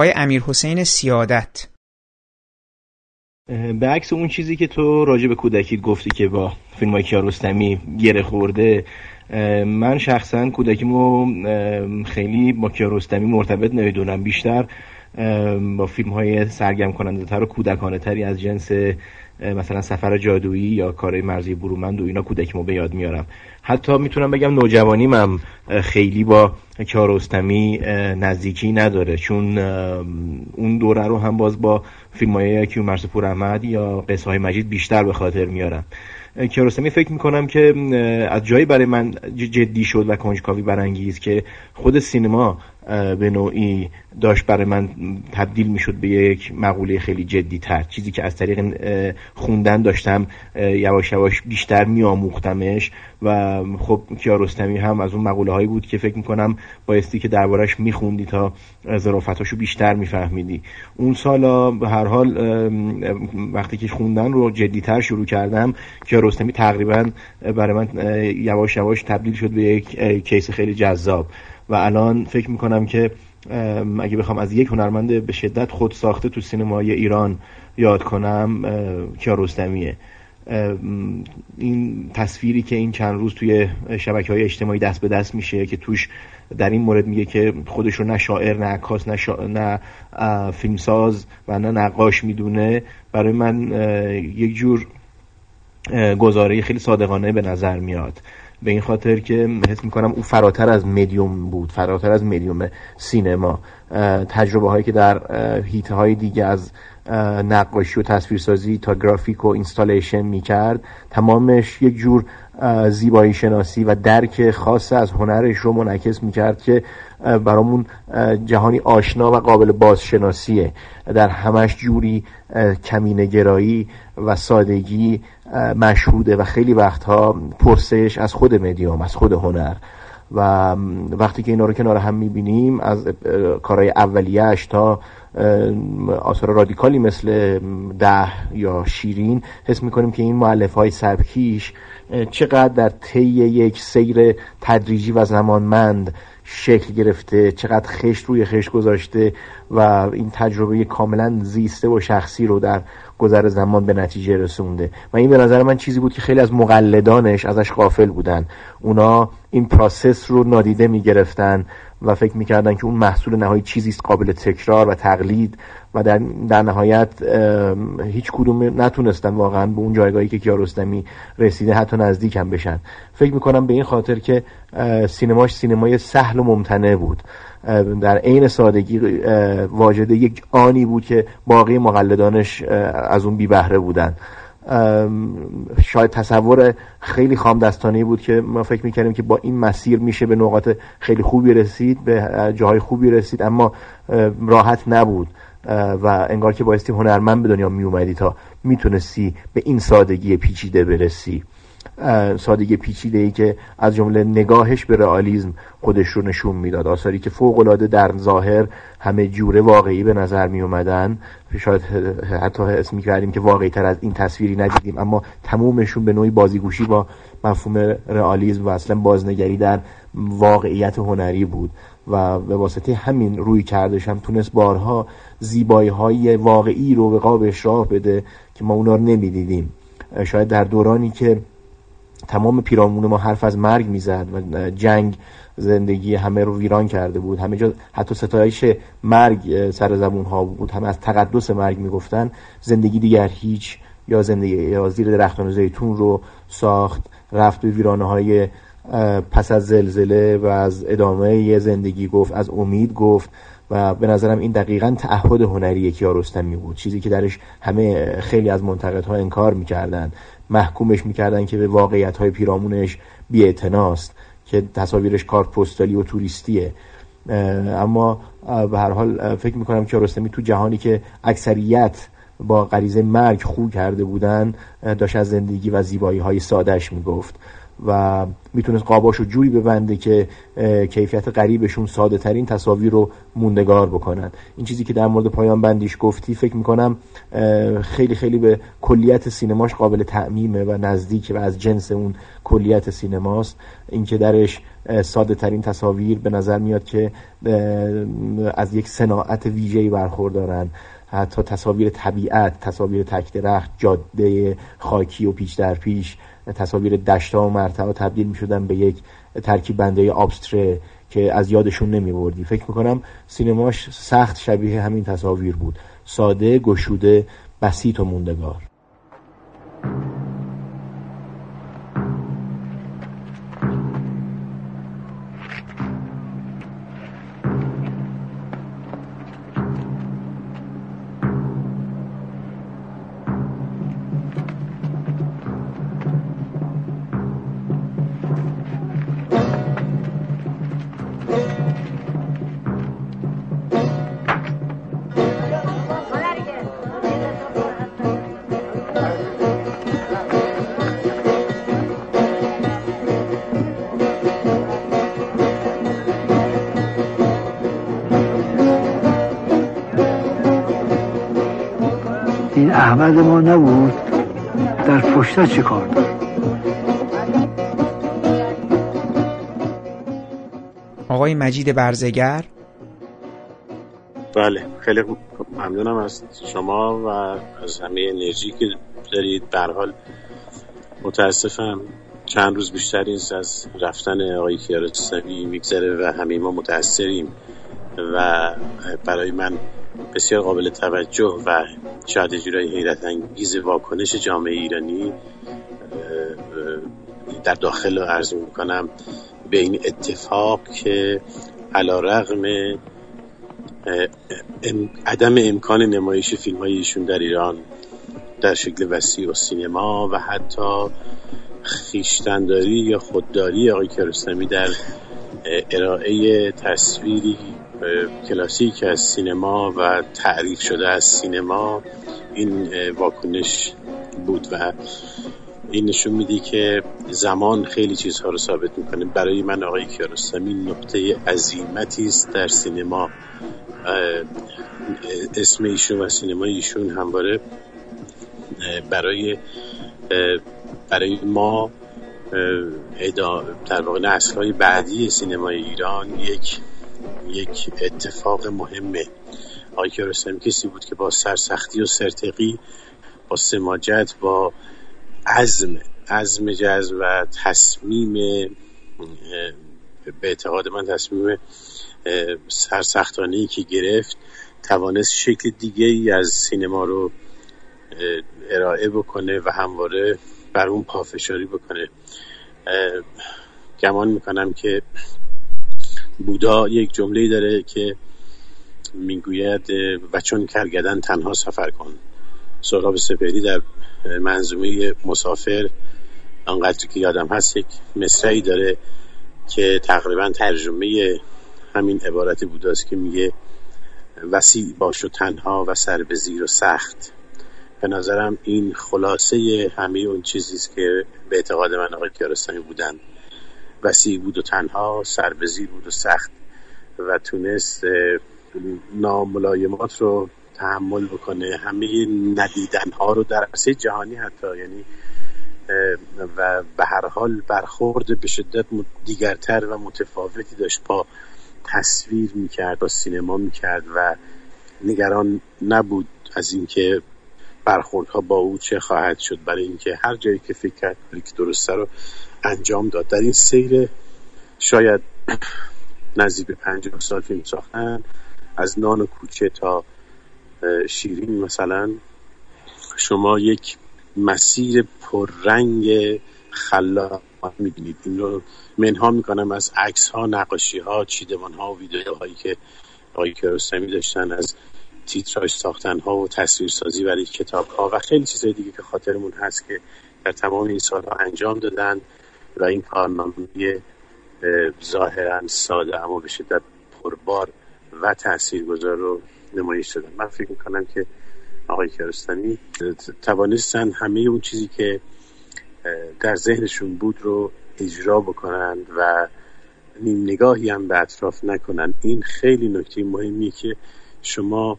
آقای امیر حسین سیادت به عکس اون چیزی که تو راجع به کودکیت گفتی که با فیلم های کیارستمی گره خورده من شخصا کودکیمو خیلی با کیارستمی مرتبط نمی‌دونم. بیشتر با فیلم های سرگرم کننده تر و کودکانه تری از جنس مثلا سفر جادویی یا کار مرزی برومند و اینا کودکیمو به یاد میارم. حتی می‌تونم بگم نوجوانیم خیلی با کیارستمی نزدیکی نداره. چون اون دوره رو هم باز با فیلم های کیومرس پور احمد یا قصه های مجید بیشتر به خاطر میارم. کیارستمی فکر می‌کنم که از جایی برای من جدی شد و کنجکاوی برانگیز که خود سینما به نوعی داشت برای من تبدیل می‌شد به یک مقوله خیلی جدی تر چیزی که از طریق خوندن داشتم یواش یواش بیشتر میآموختمش و خب کیارستمی هم از اون مقوله هایی بود که فکر می‌کنم بایستی که دربارش میخوندی تا ظرافتاشو بیشتر میفهمیدی. اون سالا به هر حال وقتی که خوندن رو جدیتر شروع کردم کیارستمی تقریبا برای من یواش یواش تبدیل شد به یک کیس خیلی جذاب. و الان فکر می‌کنم که اگه بخوام از یک هنرمند به شدت خود ساخته تو سینمای ایران یاد کنم کیارستمیه این تصویری که این چند روز توی شبکه های اجتماعی دست به دست میشه که توش در این مورد میگه که خودش رو نه شاعر نه عکاس نه, شا... نه فیلمساز و نه نقاش می‌دونه. برای من یک جور گزاره خیلی صادقانه به نظر میاد. به این خاطر که حس می‌کنم او فراتر از مدیوم بود فراتر از مدیوم سینما. تجربه هایی که در هیته های دیگه از نقاشی و تصویرسازی تا گرافیک و اینستالیشن می‌کرد تمامش یک جور زیبایی شناسی و درک خاص از هنرش رو منعکس می‌کرد که برامون جهانی آشنا و قابل بازشناسیه. در همش جوری کمینگرایی و سادگی مشهوده و خیلی وقتها پرسش از خود مدیوم از خود هنر. و وقتی که اینا رو کنار هم می‌بینیم از کارهای اولیهش تا آثار رادیکالی مثل ده یا شیرین حس می‌کنیم که این معلف های سبکیش چقدر در طی یک سیر تدریجی و زمانمند شکل گرفته چقدر خشت روی خشت گذاشته و این تجربه کاملا زیسته و شخصی رو در گذر زمان به نتیجه رسونده. و این به نظر من چیزی بود که خیلی از مقلدانش ازش غافل بودن. اونا این پراسس رو نادیده می‌گرفتن و فکر می‌کردن که اون محصول نهایی چیزی است قابل تکرار و تقلید و در, در نهایت هیچ کدوم نتونستن واقعا به اون جایگاهی که کیارستمی رسیده حتی نزدیک هم بشن. فکر می‌کنم به این خاطر که سینماش سینمای سهل و ممتنع بود. در عین سادگی واجد یک آنی بود که باقی مقلدانش از اون بی بهره بودن. شاید تصور خیلی خام دستانه بود که ما فکر می‌کردیم که با این مسیر میشه به نقاط خیلی خوبی رسید به جاهای خوبی رسید اما راحت نبود. و انگار که بایستی هنرمند به دنیا میومدی تا می‌تونستی به این سادگی پیچیده برسی. سادگی پیچیده ای که از جمله نگاهش به رئالیسم خودش رو نشون می‌داد. آثاری که فوق العاده در ظاهر همه جوره واقعی به نظر می اومدن شاید حتی اسم می کردیم که واقعی تر از این تصویری ندیدیم اما تمومشون به نوعی بازیگوشی با مفهوم رئالیسم و اصلا بازنگری در واقعیت هنری بود و به واسطه همین روی کردش هم تونست بارها زیبایی های واقعی رو به قاب اشراح بده که ما اونا رو نمی‌دیدیم. شاید در دورانی که تمام پیرامون ما حرف از مرگ می‌زد و جنگ زندگی همه رو ویران کرده بود. همه جا حتی ستایش مرگ سر زبون ها بود. همه از تقدس مرگ می‌گفتن. زندگی دیگر هیچ یا زندگی یا زیر درختان زیتون رو ساخت. رفت به ویرانه های پس از زلزله و از ادامه زندگی گفت از امید گفت و به نظرم این دقیقا تعهد هنری کیارستمی بود. چیزی که درش همه خیلی از منتقدها انکار می‌کردن محکومش می‌کردن که به واقعیت های پیرامونش بیعتناست که تصاویرش کارت پستالی و توریستیه. اما به هر حال فکر می‌کنم که رستمی تو جهانی که اکثریت با غریزه مرگ خو کرده بودن داشت از زندگی و زیبایی های سادش می‌گفت. و می‌تونست قاباشو جوری ببنده که کیفیت قریبشون ساده ترین تصاویر رو موندگار بکنن. این چیزی که در مورد پایان بندیش گفتی فکر می‌کنم خیلی خیلی به کلیت سینماش قابل تعمیمه و نزدیک و از جنس اون کلیت سینماست. اینکه درش ساده ترین تصاویر به نظر میاد که از یک صناعت ویژه‌ای برخوردارن. حتی تصاویر طبیعت تصاویر تک درخت جاده خاکی و پیچ در پیش تصاویر دشتا و مرتعا تبدیل می شدن به یک ترکیب بنده آبستره که از یادشون نمی بردی فکر می‌کنم سینماش سخت شبیه همین تصاویر بود. ساده گشوده بسیط و موندگار. چه کار دارد آقای مجید برزگر؟ بله خیلی ممنونم از شما و از همه انرژی که دارید. حال متاسفم چند روز بیشتر نیست از رفتن آقای کیارستمی میگذره و همه ما متاثریم و برای من بسیار قابل توجه و شاید جورای حیرت انگیز واکنش جامعه ایرانی در داخل رو عرض می‌کنم به این اتفاق که علا رغم عدم امکان نمایش فیلم ایشون در ایران در شکل وسیع و سینما و حتی خیشتنداری یا خودداری آقای کرستمی در ارائه تصویری کلاسیک از سینما و تعریف شده از سینما این واکنش بود و این نشون میدی که زمان خیلی چیزها رو ثابت می‌کنه. برای من آقای کیارستمی نقطه عظیمتی است در سینما. اسم ایشون و سینما ایشون همواره برای برای ما در واقع نسل های بعدی سینمای ایران یک یک اتفاق مهمه آقای کیارستمی کسی بود که با سرسختی و سرتقی با سماجت با عزم عزم جزم و تصمیم به اعتقاد من تصمیم سرسختانه که گرفت توانست شکل دیگه ای از سینما رو ارائه بکنه و همواره بر اون پافشاری بکنه. گمان می‌کنم که بودا یک جمله داره که می‌گوید و چون کرگدن تنها سفر کن. سهراب سپهری در منظومه مسافر انقدر که یادم هست یک مصرعی داره که تقریبا ترجمه همین عبارت بوداست که میگه وسیع باش و تنها و سر به زیر و سخت. به نظرم این خلاصه همه اون چیزیست که به اعتقاد من آقای کیارستمی بودن. وسیع بود و تنها سر به زیر بود و سخت و تونست ناملایمات رو تحمل بکنه. همه ندیدن ها رو در عرصه جهانی حتی یعنی و به هر حال برخورد به شدت دیگرتر و متفاوتی داشت. با تصویر می‌کرد با سینما می‌کرد و نگران نبود از اینکه برخوردها با او چه خواهد شد. برای اینکه هر جایی که فکر کرد که درسته رو انجام داد. در این سیر شاید نزدیک به پنجاه سال فیلم ساختن. از نان و کوچه تا شیرین مثلا. شما یک مسیر پررنگ خلاق می‌بینید. این رو منها می‌کنم از عکس ها نقاشی ها چیدمان ها و ویدیو هایی که آقای کرستمی داشتن از تیتراژ ساختن ها و تصویرسازی برای کتاب ها و خیلی چیزهای دیگه که خاطرمون هست که در تمام این سالها انجام دادن. و این کارنامه ظاهرا ساده اما به شدت پربار و تاثیرگذار رو نمایش دادن. من فکر می‌کنم که آقای کرستانی توانستن همه اون چیزی که در ذهنشون بود رو اجرا بکنن و نیم نگاهی هم به اطراف نکنن. این خیلی نکته مهمیه که شما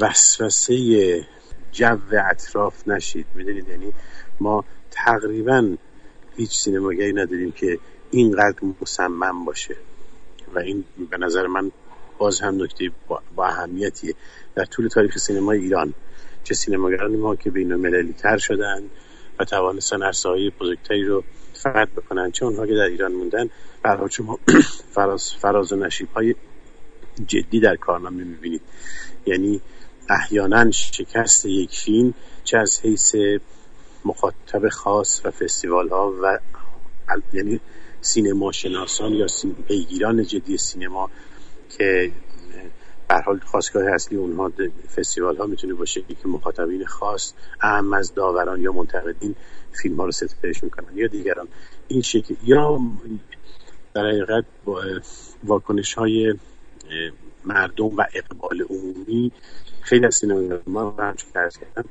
وسوسه جو اطراف نشید. می‌دونید؟ یعنی ما تقریبا هیچ سینماگری نداریم که اینقدر مصمم باشه. و این به نظر من باز هم نکته با, اهمیتیه. در طول تاریخ سینمای ایران چه سینماگران ما که بین المللی تر شدن و توانستن عرصه های بزرگتری رو فتح بکنن چه اونها که در ایران موندن برای شما فراز, فراز و نشیب های جدی در کارنامه می‌بینید. یعنی احیانا شکست یک فیلم چه از حیث مخاطب خاص و فستیوال ها و یعنی سینما شناسان یا پیگیران جدی سینما که بر حال خواستگاه اصلی اونها فستیوال ها می‌تونه باشه که مخاطبین خاص اهم از داوران یا منتقدین فیلم ها رو ستایش می‌کنن یا دیگران. این شکل یا در حقیقت واکنش های مردم و اقبال عمومی خیلی از سینما ما رو همچون کردم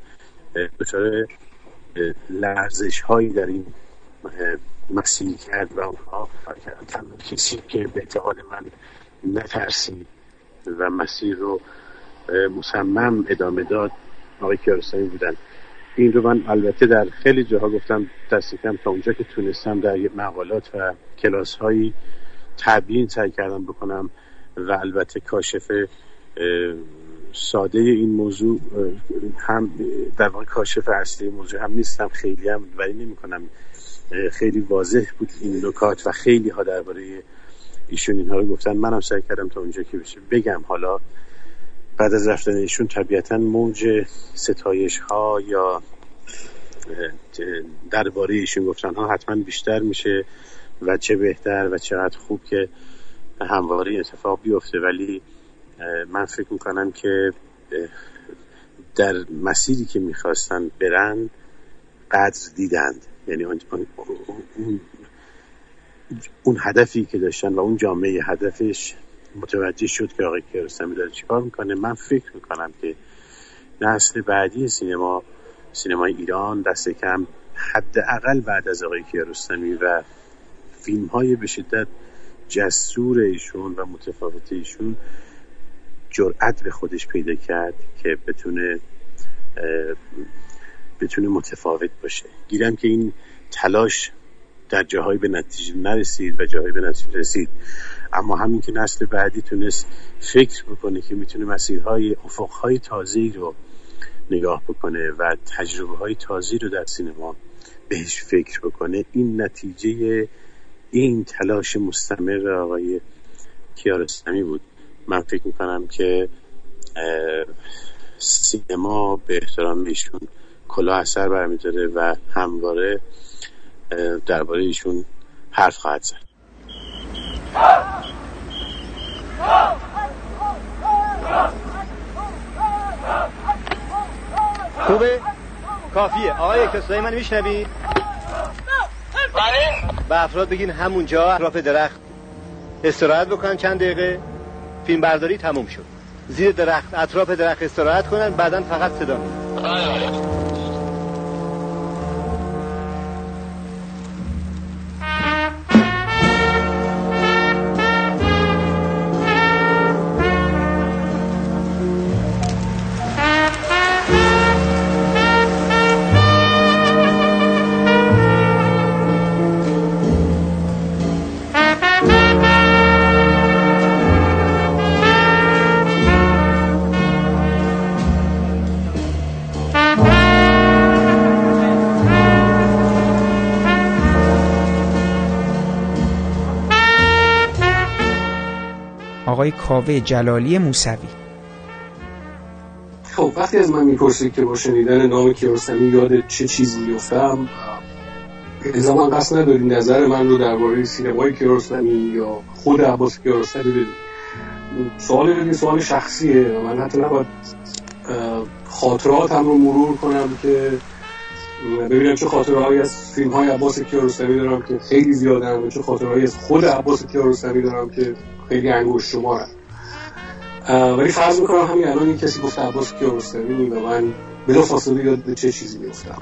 دچار لرزش هایی در این مسیح کرد و اونها کسی که به اعتقاد من نترسید و مسیر رو مصمم ادامه داد آقای کیارستانی بودن. این رو من البته در خیلی جاها گفتم کم تا اونجا که تونستم در مقالات و کلاس هایی تبیین سعی کردم بکنم و البته کاشف ساده این موضوع هم در واقع کاشف اصلی موضوع هم نیستم خیلی هم ولی نمی کنم خیلی واضح بود این نکات و خیلی ها درباره ایشون اینها رو گفتن. منم سعی کردم تا اونجا که بشه بگم. حالا بعد از رفتن ایشون طبیعتا موج ستایش ها یا درباره ایشون گفتن ها حتما بیشتر میشه و چه بهتر و چقدر خوب که همواره اتفاق بیفته. ولی من فکر می‌کنم که در مسیری که می‌خواستن برن قدر دیدند. یعنی اون, اون هدفی که داشتن و اون جامعه هدفش متوجه شد که آقای کیارستمی داره چیکار می‌کنه. من فکر می‌کنم که نسل بعدی سینما سینمای ایران دست کم حداقل بعد از آقای کیارستمی و فیلم های به شدت جسور ایشون و متفاوت ایشون جرأت به خودش پیدا کرد که بتونه بتونه متفاوت باشه. گیرم که این تلاش در جاهای به نتیجه نرسید و جاهای به نتیجه رسید. اما همین که نسل بعدی تونست فکر بکنه که می‌تونه مسیرهای افقهای تازه رو نگاه بکنه و تجربه های تازه رو در سینما بهش فکر بکنه این نتیجه این تلاش مستمر آقای کیارستمی بود. من فکر می‌کنم که سینما به احترام ایشون کلا اثر برمیداره و همواره درباره ایشون حرف خواهد زد. خوبه؟ کافیه. آقای کسایی من میشنوی؟ به افراد بگین همونجا اطراف درخت. استراحت بکنن چند دقیقه. فیلم برداری تموم شد. زیر درخت اطراف درخت استراحت کنن بعدا فقط صدا آقای کاوه جلالی موسوی. خب وقتی از من می‌پرسید که با شنیدن نام کیارستمی یاد چه چیزی میفتم من قصد نداری نظر من رو درباره سینمای کیارستمی یا خود عباس کیارستمی بدید. سوال بدید سوال شخصیه من حتی نباید خاطراتم رو مرور کنم که ببینم چه خاطرهایی از فیلم های عباس کیارستمی دارم که خیلی زیادن و چه خاطرهایی از خود عباس کیارستمی دارم که خیلی انگوش شمارن ولی فرض می‌کنم همین الان کسی گفت عباس کیارستمی و من بلا فاصله یاد چه چیزی میفتم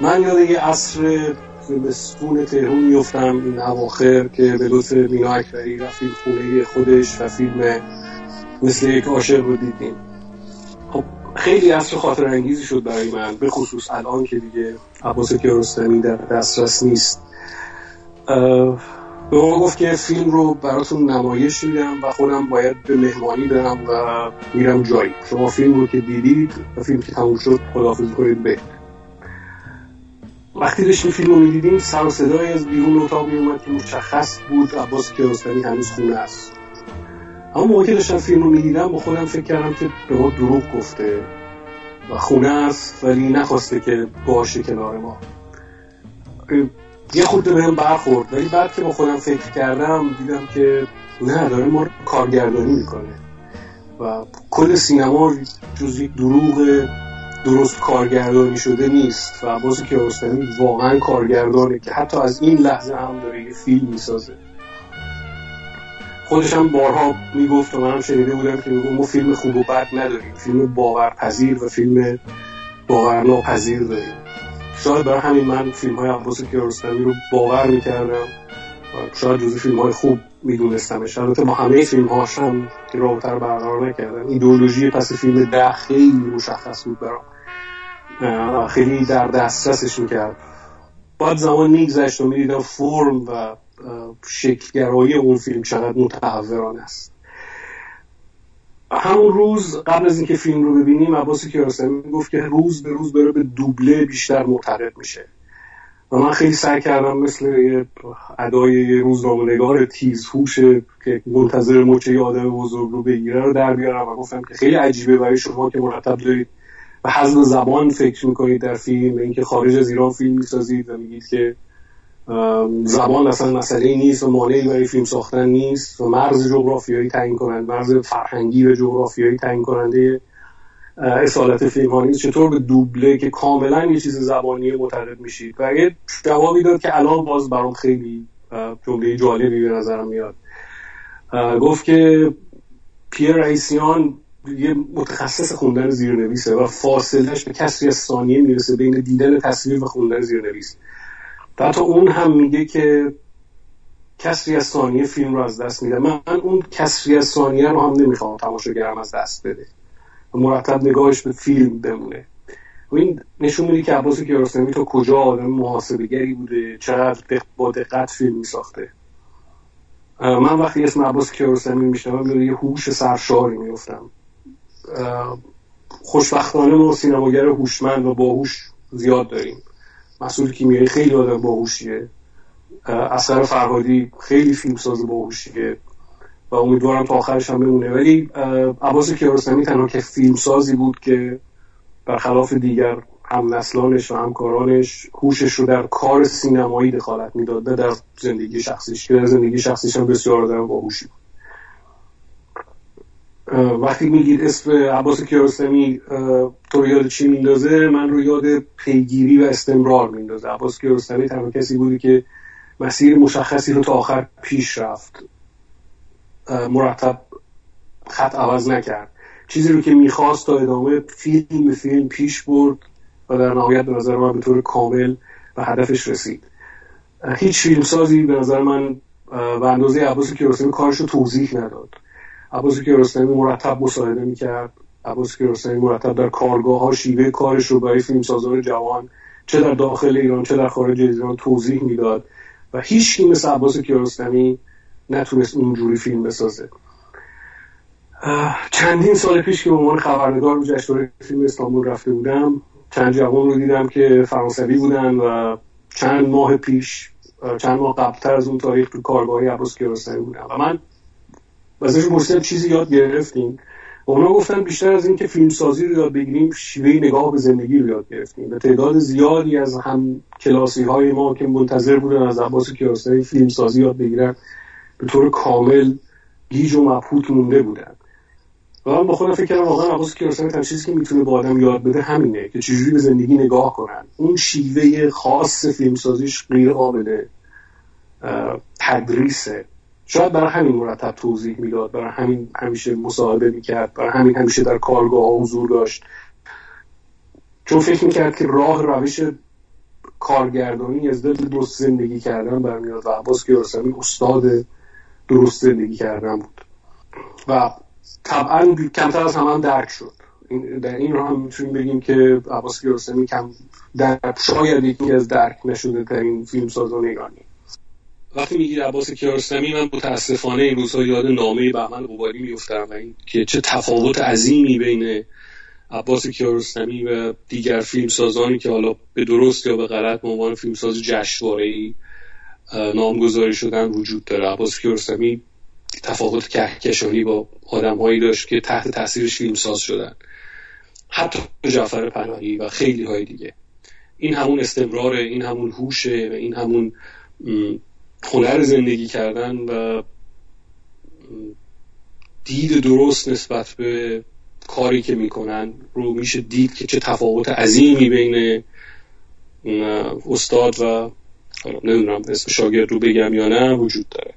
من یاد یه عصر زمستون تهرون میفتم این اواخر که به لطف مینا اکبری رفتیم خونه خودش و فیلم مثل یک عاشق رو دیدیم. خب خیلی عصر خاطر انگیزی شد برای من به خصوص الان که دیگه عباس کیارستمی در دسترس نیست. به ما گفت که فیلم رو براتون نمایش میدم و خودم باید به مهمانی برم و میرم جایی. شما فیلم رو که دیدید و فیلم که تموم شد خداحافظی کنید به. وقتی داشتیم فیلم رو می‌دیدیم سر و صدای از بیرون اتاق میومد که مشخص بود عباس کیارستمی هنوز خونه است. اما موقع که داشتم فیلم رو می‌دیدم با خودم فکر کردم که به ما دروغ گفته و خونه است ولی نخواسته که باشه کنار ما. یه خود بهم برخورد. ولی بعد که با خودم فکر کردم دیدم که نه داره ما کارگردانی می‌کنه. و کل سینما جز یک دروغ درست کارگردانی شده نیست. و عباس کیارستمی واقعا کارگردانه که حتی از این لحظه هم داره یه فیلم می‌سازه. خودش هم بارها می‌گفت و منم شنیده بودم که می‌گفت ما فیلم خوب و بد نداریم. فیلم باورپذیر و فیلم باورناپذیر داریم. شاید برای همین من فیلم های عباس کیارستمی رو باور می‌کردم شاید جزو فیلم های خوب میدونستمش. البته با همه فیلم هاش هم رابطه رو برقرار نکردم ایدئولوژی پس فیلم ده خیلی مشخص بود برام. خیلی در دسترسش می‌کرد. بعد زمان میگذشت و می‌دیدم فرم و شکلگرایی اون فیلم چقدر متحورانه است. همون روز قبل از اینکه فیلم رو ببینیم عباس کیارستمی گفت که روز به روز بره به دوبله بیشتر معتقد میشه. و من خیلی سعی کردم مثل یه ادای تیز که منتظر مچه یه آدم بزرگ رو بگیره رو در بیارم و گفتم که خیلی عجیبه برای شما که مرتب دارید به حزم زبان فکر می‌کنید در فیلم اینکه خارج از ایران فیلم می‌سازید و میگید که زبان اصلا مسئله نیست و مانعی برای فیلم ساختن نیست و مرز جغرافیایی تعیین کنند مرز فرهنگی و جغرافیایی تعیین کننده اصالت فیلم ها نیست. چطور به دوبله که کاملا یه چیز زبانی معتقد میشید؟ و یه جوابی داد که الان باز برام خیلی جمله جالبی به نظرم میاد. گفت که پیر رئیسیان یه متخصص خوندن زیرنویسه و فاصلش به کسری از ثانیه می‌رسه بین دیدن تصویر و خوندن زیرنویس. حتی اون هم میگه که کسری از ثانیه فیلم رو از دست میده. من اون کسری از ثانیه رو هم نمی‌خوام تماشاگرم از دست بده. مرتب نگاهش به فیلم بمونه. و این نشون میده که عباس کیارستمی تا کجا آدم محاسبگری بوده چقدر با دقت فیلم میساخته. من وقتی اسم عباس کیارستمی میشنوم به یه هوش سرشاری میفتم خوشبختانه ما سینماگر هوشمند و باهوش زیاد داریم. مسئول کیمیایی خیلی آدم باهوشیه. اثر فرهادی خیلی فیلمساز باهوشیه و امیدوارم تا آخرش هم بمونه. ولی عباس کیارستمی تنها که فیلمسازی بود که برخلاف دیگر هم نسلانش و همکارانش هوشش رو در کار سینمایی دخالت می‌داد نه در زندگی شخصیش. که در زندگی شخصیش هم بسیار آدم باهوشی بود. وقتی میگید اسم عباس کیارستمی تو یاد چی میندازه؟ من رو یاد پیگیری و استمرار میندازه. عباس کیارستمی تنها کسی بودی که مسیر مشخصی رو تا آخر پیش رفت. مرتب خط عوض نکرد. چیزی رو که می‌خواست تا ادامه فیلم به فیلم پیش برد و در نهایت به نظر من به طور کامل به هدفش رسید. هیچ فیلمسازی به نظر من به اندازه عباس کیارستمی کارش رو توضیح نداد. عباس کیارستمی مرتب مصاحبه می‌کرد. عباس کیارستمی مرتب در کارگاه ها شیوه کارش رو برای فیلمسازان جوان چه در داخل ایران چه در خارج ایران توضیح می‌داد و هیچ کی مثل عباس کیارستمی نتونست اونجوری فیلم بسازه. چندین سال پیش که به عنوان خبرنگار به جشنواره فیلم استانبول رفته بودم چند جوان رو دیدم که فرانسوی بودن و چند ماه پیش چند ماه قبلتر از اون تاریخ تو کارگاهی عباس کیارستمی بودم. و من ازش پرسیدم چیزی یاد گرفتیم و اونا گفتن بیشتر از اینکه فیلم سازی رو یاد بگیریم شیوه نگاه به زندگی رو یاد گرفتیم به تعداد زیادی از هم کلاسی های ما که منتظر بودن از عباس کیارستمی فیلم سازی یاد بگیرن به طور کامل گیج و مبهوت مونده بودن. و من با خودم فکر کردم واقعا عباس کیارستمی تنها چیزی که می‌تونه با آدم یاد بده همینه که چجوری به زندگی نگاه کنن. اون شیوه خاص فیلمسازیش غیر قابل تدریسه. شاید برای همین مرتب توضیح می‌داد برای همین همیشه مصاحبه می‌کرد برای همین همیشه در کارگاه ها حضور داشت. چون فکر می‌کرد که راه روش کارگردانی از دل درست زندگی کردن برمیاد و عباس کیارستمی استاد درست زندگی کردن بود. و طبعا کمتر از همان درک شد. در این رو هم می‌تونیم بگیم که عباس کیارستمی کم در شاید یکی از درک نشده ترین فیلم سازان ایرانی. وقتی میگید عباس کیارستمی من متاسفانه این روزها یاد نامه بهمن قبالی میفتم و این که چه تفاوت عظیمی بین عباس کیارستمی و دیگر فیلم سازانی که حالا به درست یا به غلط به عنوان فیلمساز جشنواره‌ای نامگذاری شدن وجود داره. عباس کیارستمی تفاوت کهکشانی با آدمهایی داشت که تحت تاثیرش فیلمساز شدن. حتی جعفر پناهی و خیلی های دیگه. این همون استمرار این همون هوشه و این همون هنر زندگی کردن و دید درست نسبت به کاری که می‌کنن رو میشه دید که چه تفاوت عظیمی بین استاد و نمی‌دونم اسم شاگرد رو بگم یا نه وجود داره.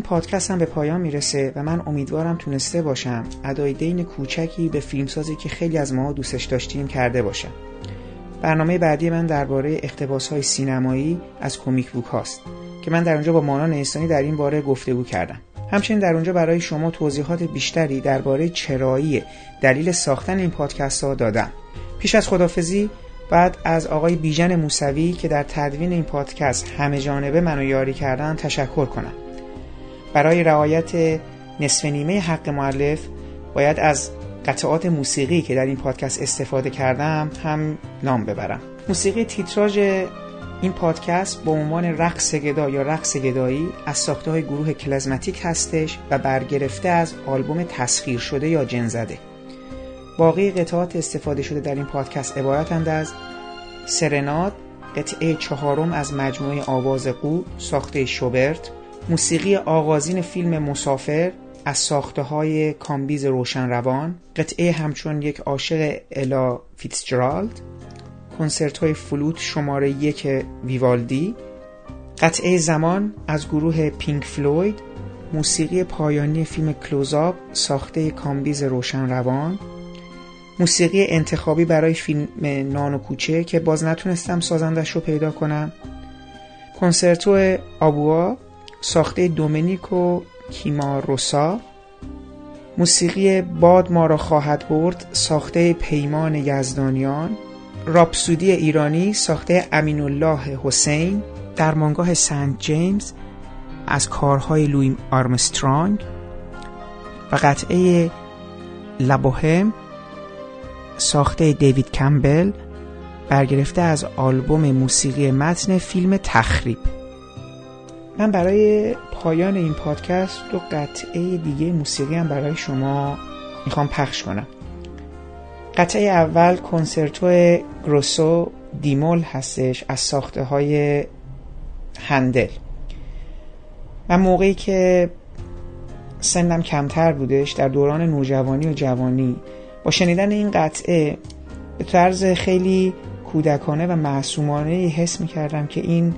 این پادکست هم به پایان می‌رسه و من امیدوارم تونسته باشم. ادای دین کوچکی به فیلمسازی که خیلی از ما دوستش داشتیم کرده باشم. برنامه بعدی من درباره اقتباس های سینمایی از کمیک بوک هاست که من در اونجا با مانا نیستانی در این باره گفتگو کردم. همچنین در اونجا برای شما توضیحات بیشتری درباره چرایی دلیل ساختن این پادکست ها دادم. پیش از خدافزی بعد از آقای بیژن موسوی که در تدوین این پادکست همه جانبه منو یاری کردن تشکر کنم. برای رعایت نصف نیمه حق معلف باید از قطعات موسیقی که در این پادکست استفاده کردم هم نام ببرم. موسیقی تیتراژ این پادکست با عنوان رقص گدا یا رقص گدایی از ساخته های گروه کلزماتیک هستش و برگرفته از آلبوم تسخیر شده یا جن زده. باقی قطعات استفاده شده در این پادکست عبارتند از سرناد قطعه چهارم از مجموعه آواز قو ساخته شوبرت موسیقی آغازین فیلم مسافر از ساخته های کامبیز روان قطعه همچون یک عاشق الا فیتزجرالد کنسرت های فلوت شماره یک ویوالدی قطعه زمان از گروه پینک فلوید موسیقی پایانی فیلم کلوزاب ساخته کامبیز روان موسیقی انتخابی برای فیلم نان و کوچه که باز نتونستم سازندش رو پیدا کنم کنسرتو آبوا ساخته دومنیکو کیماروسا. موسیقی باد ما را خواهد برد ساخته پیمان یزدانیان. راپسودی ایرانی ساخته امین الله حسین. در مانگاه سنت جیمز از کارهای لوی آرمسترانگ. و قطعه لبوهم ساخته دیوید کمبل برگرفته از آلبوم موسیقی متن فیلم تخریب. من برای پایان این پادکست دو قطعه دیگه موسیقی هم برای شما می‌خوام پخش کنم. قطعه اول کنسرتو گروسو دیمول هستش از ساخته های هندل. من موقعی که سنم کمتر بودش در دوران نوجوانی و جوانی با شنیدن این قطعه به طرز خیلی کودکانه و معصومانه حس می‌کردم که این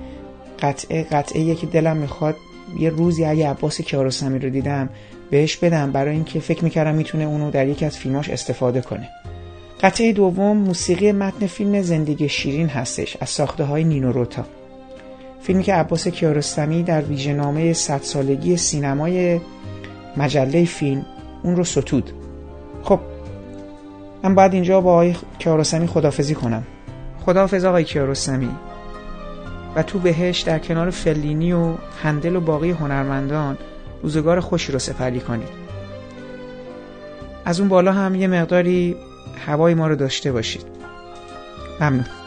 قطعه قطعه که دلم می‌خواد یه روزی اگه عباس کیارستمی رو دیدم بهش بدم. برای اینکه فکر می‌کردم می‌تونه اونو در یکی از فیلماش استفاده کنه. قطعه دوم موسیقی متن فیلم زندگی شیرین هستش از ساخته های نینو روتا. فیلمی که عباس کیارستمی در ویژهنامه صد سالگی سینمای مجله فیلم اون رو ستود. خب من باید اینجا با آقای کیارستمی خدافزی کنم. خداحافظ آقای کیارستمی. و تو بهش در کنار فلینی و هندل و باقی هنرمندان روزگار خوشی رو سپری کنید از اون بالا هم یه مقداری هوای ما رو داشته باشید. ممنون.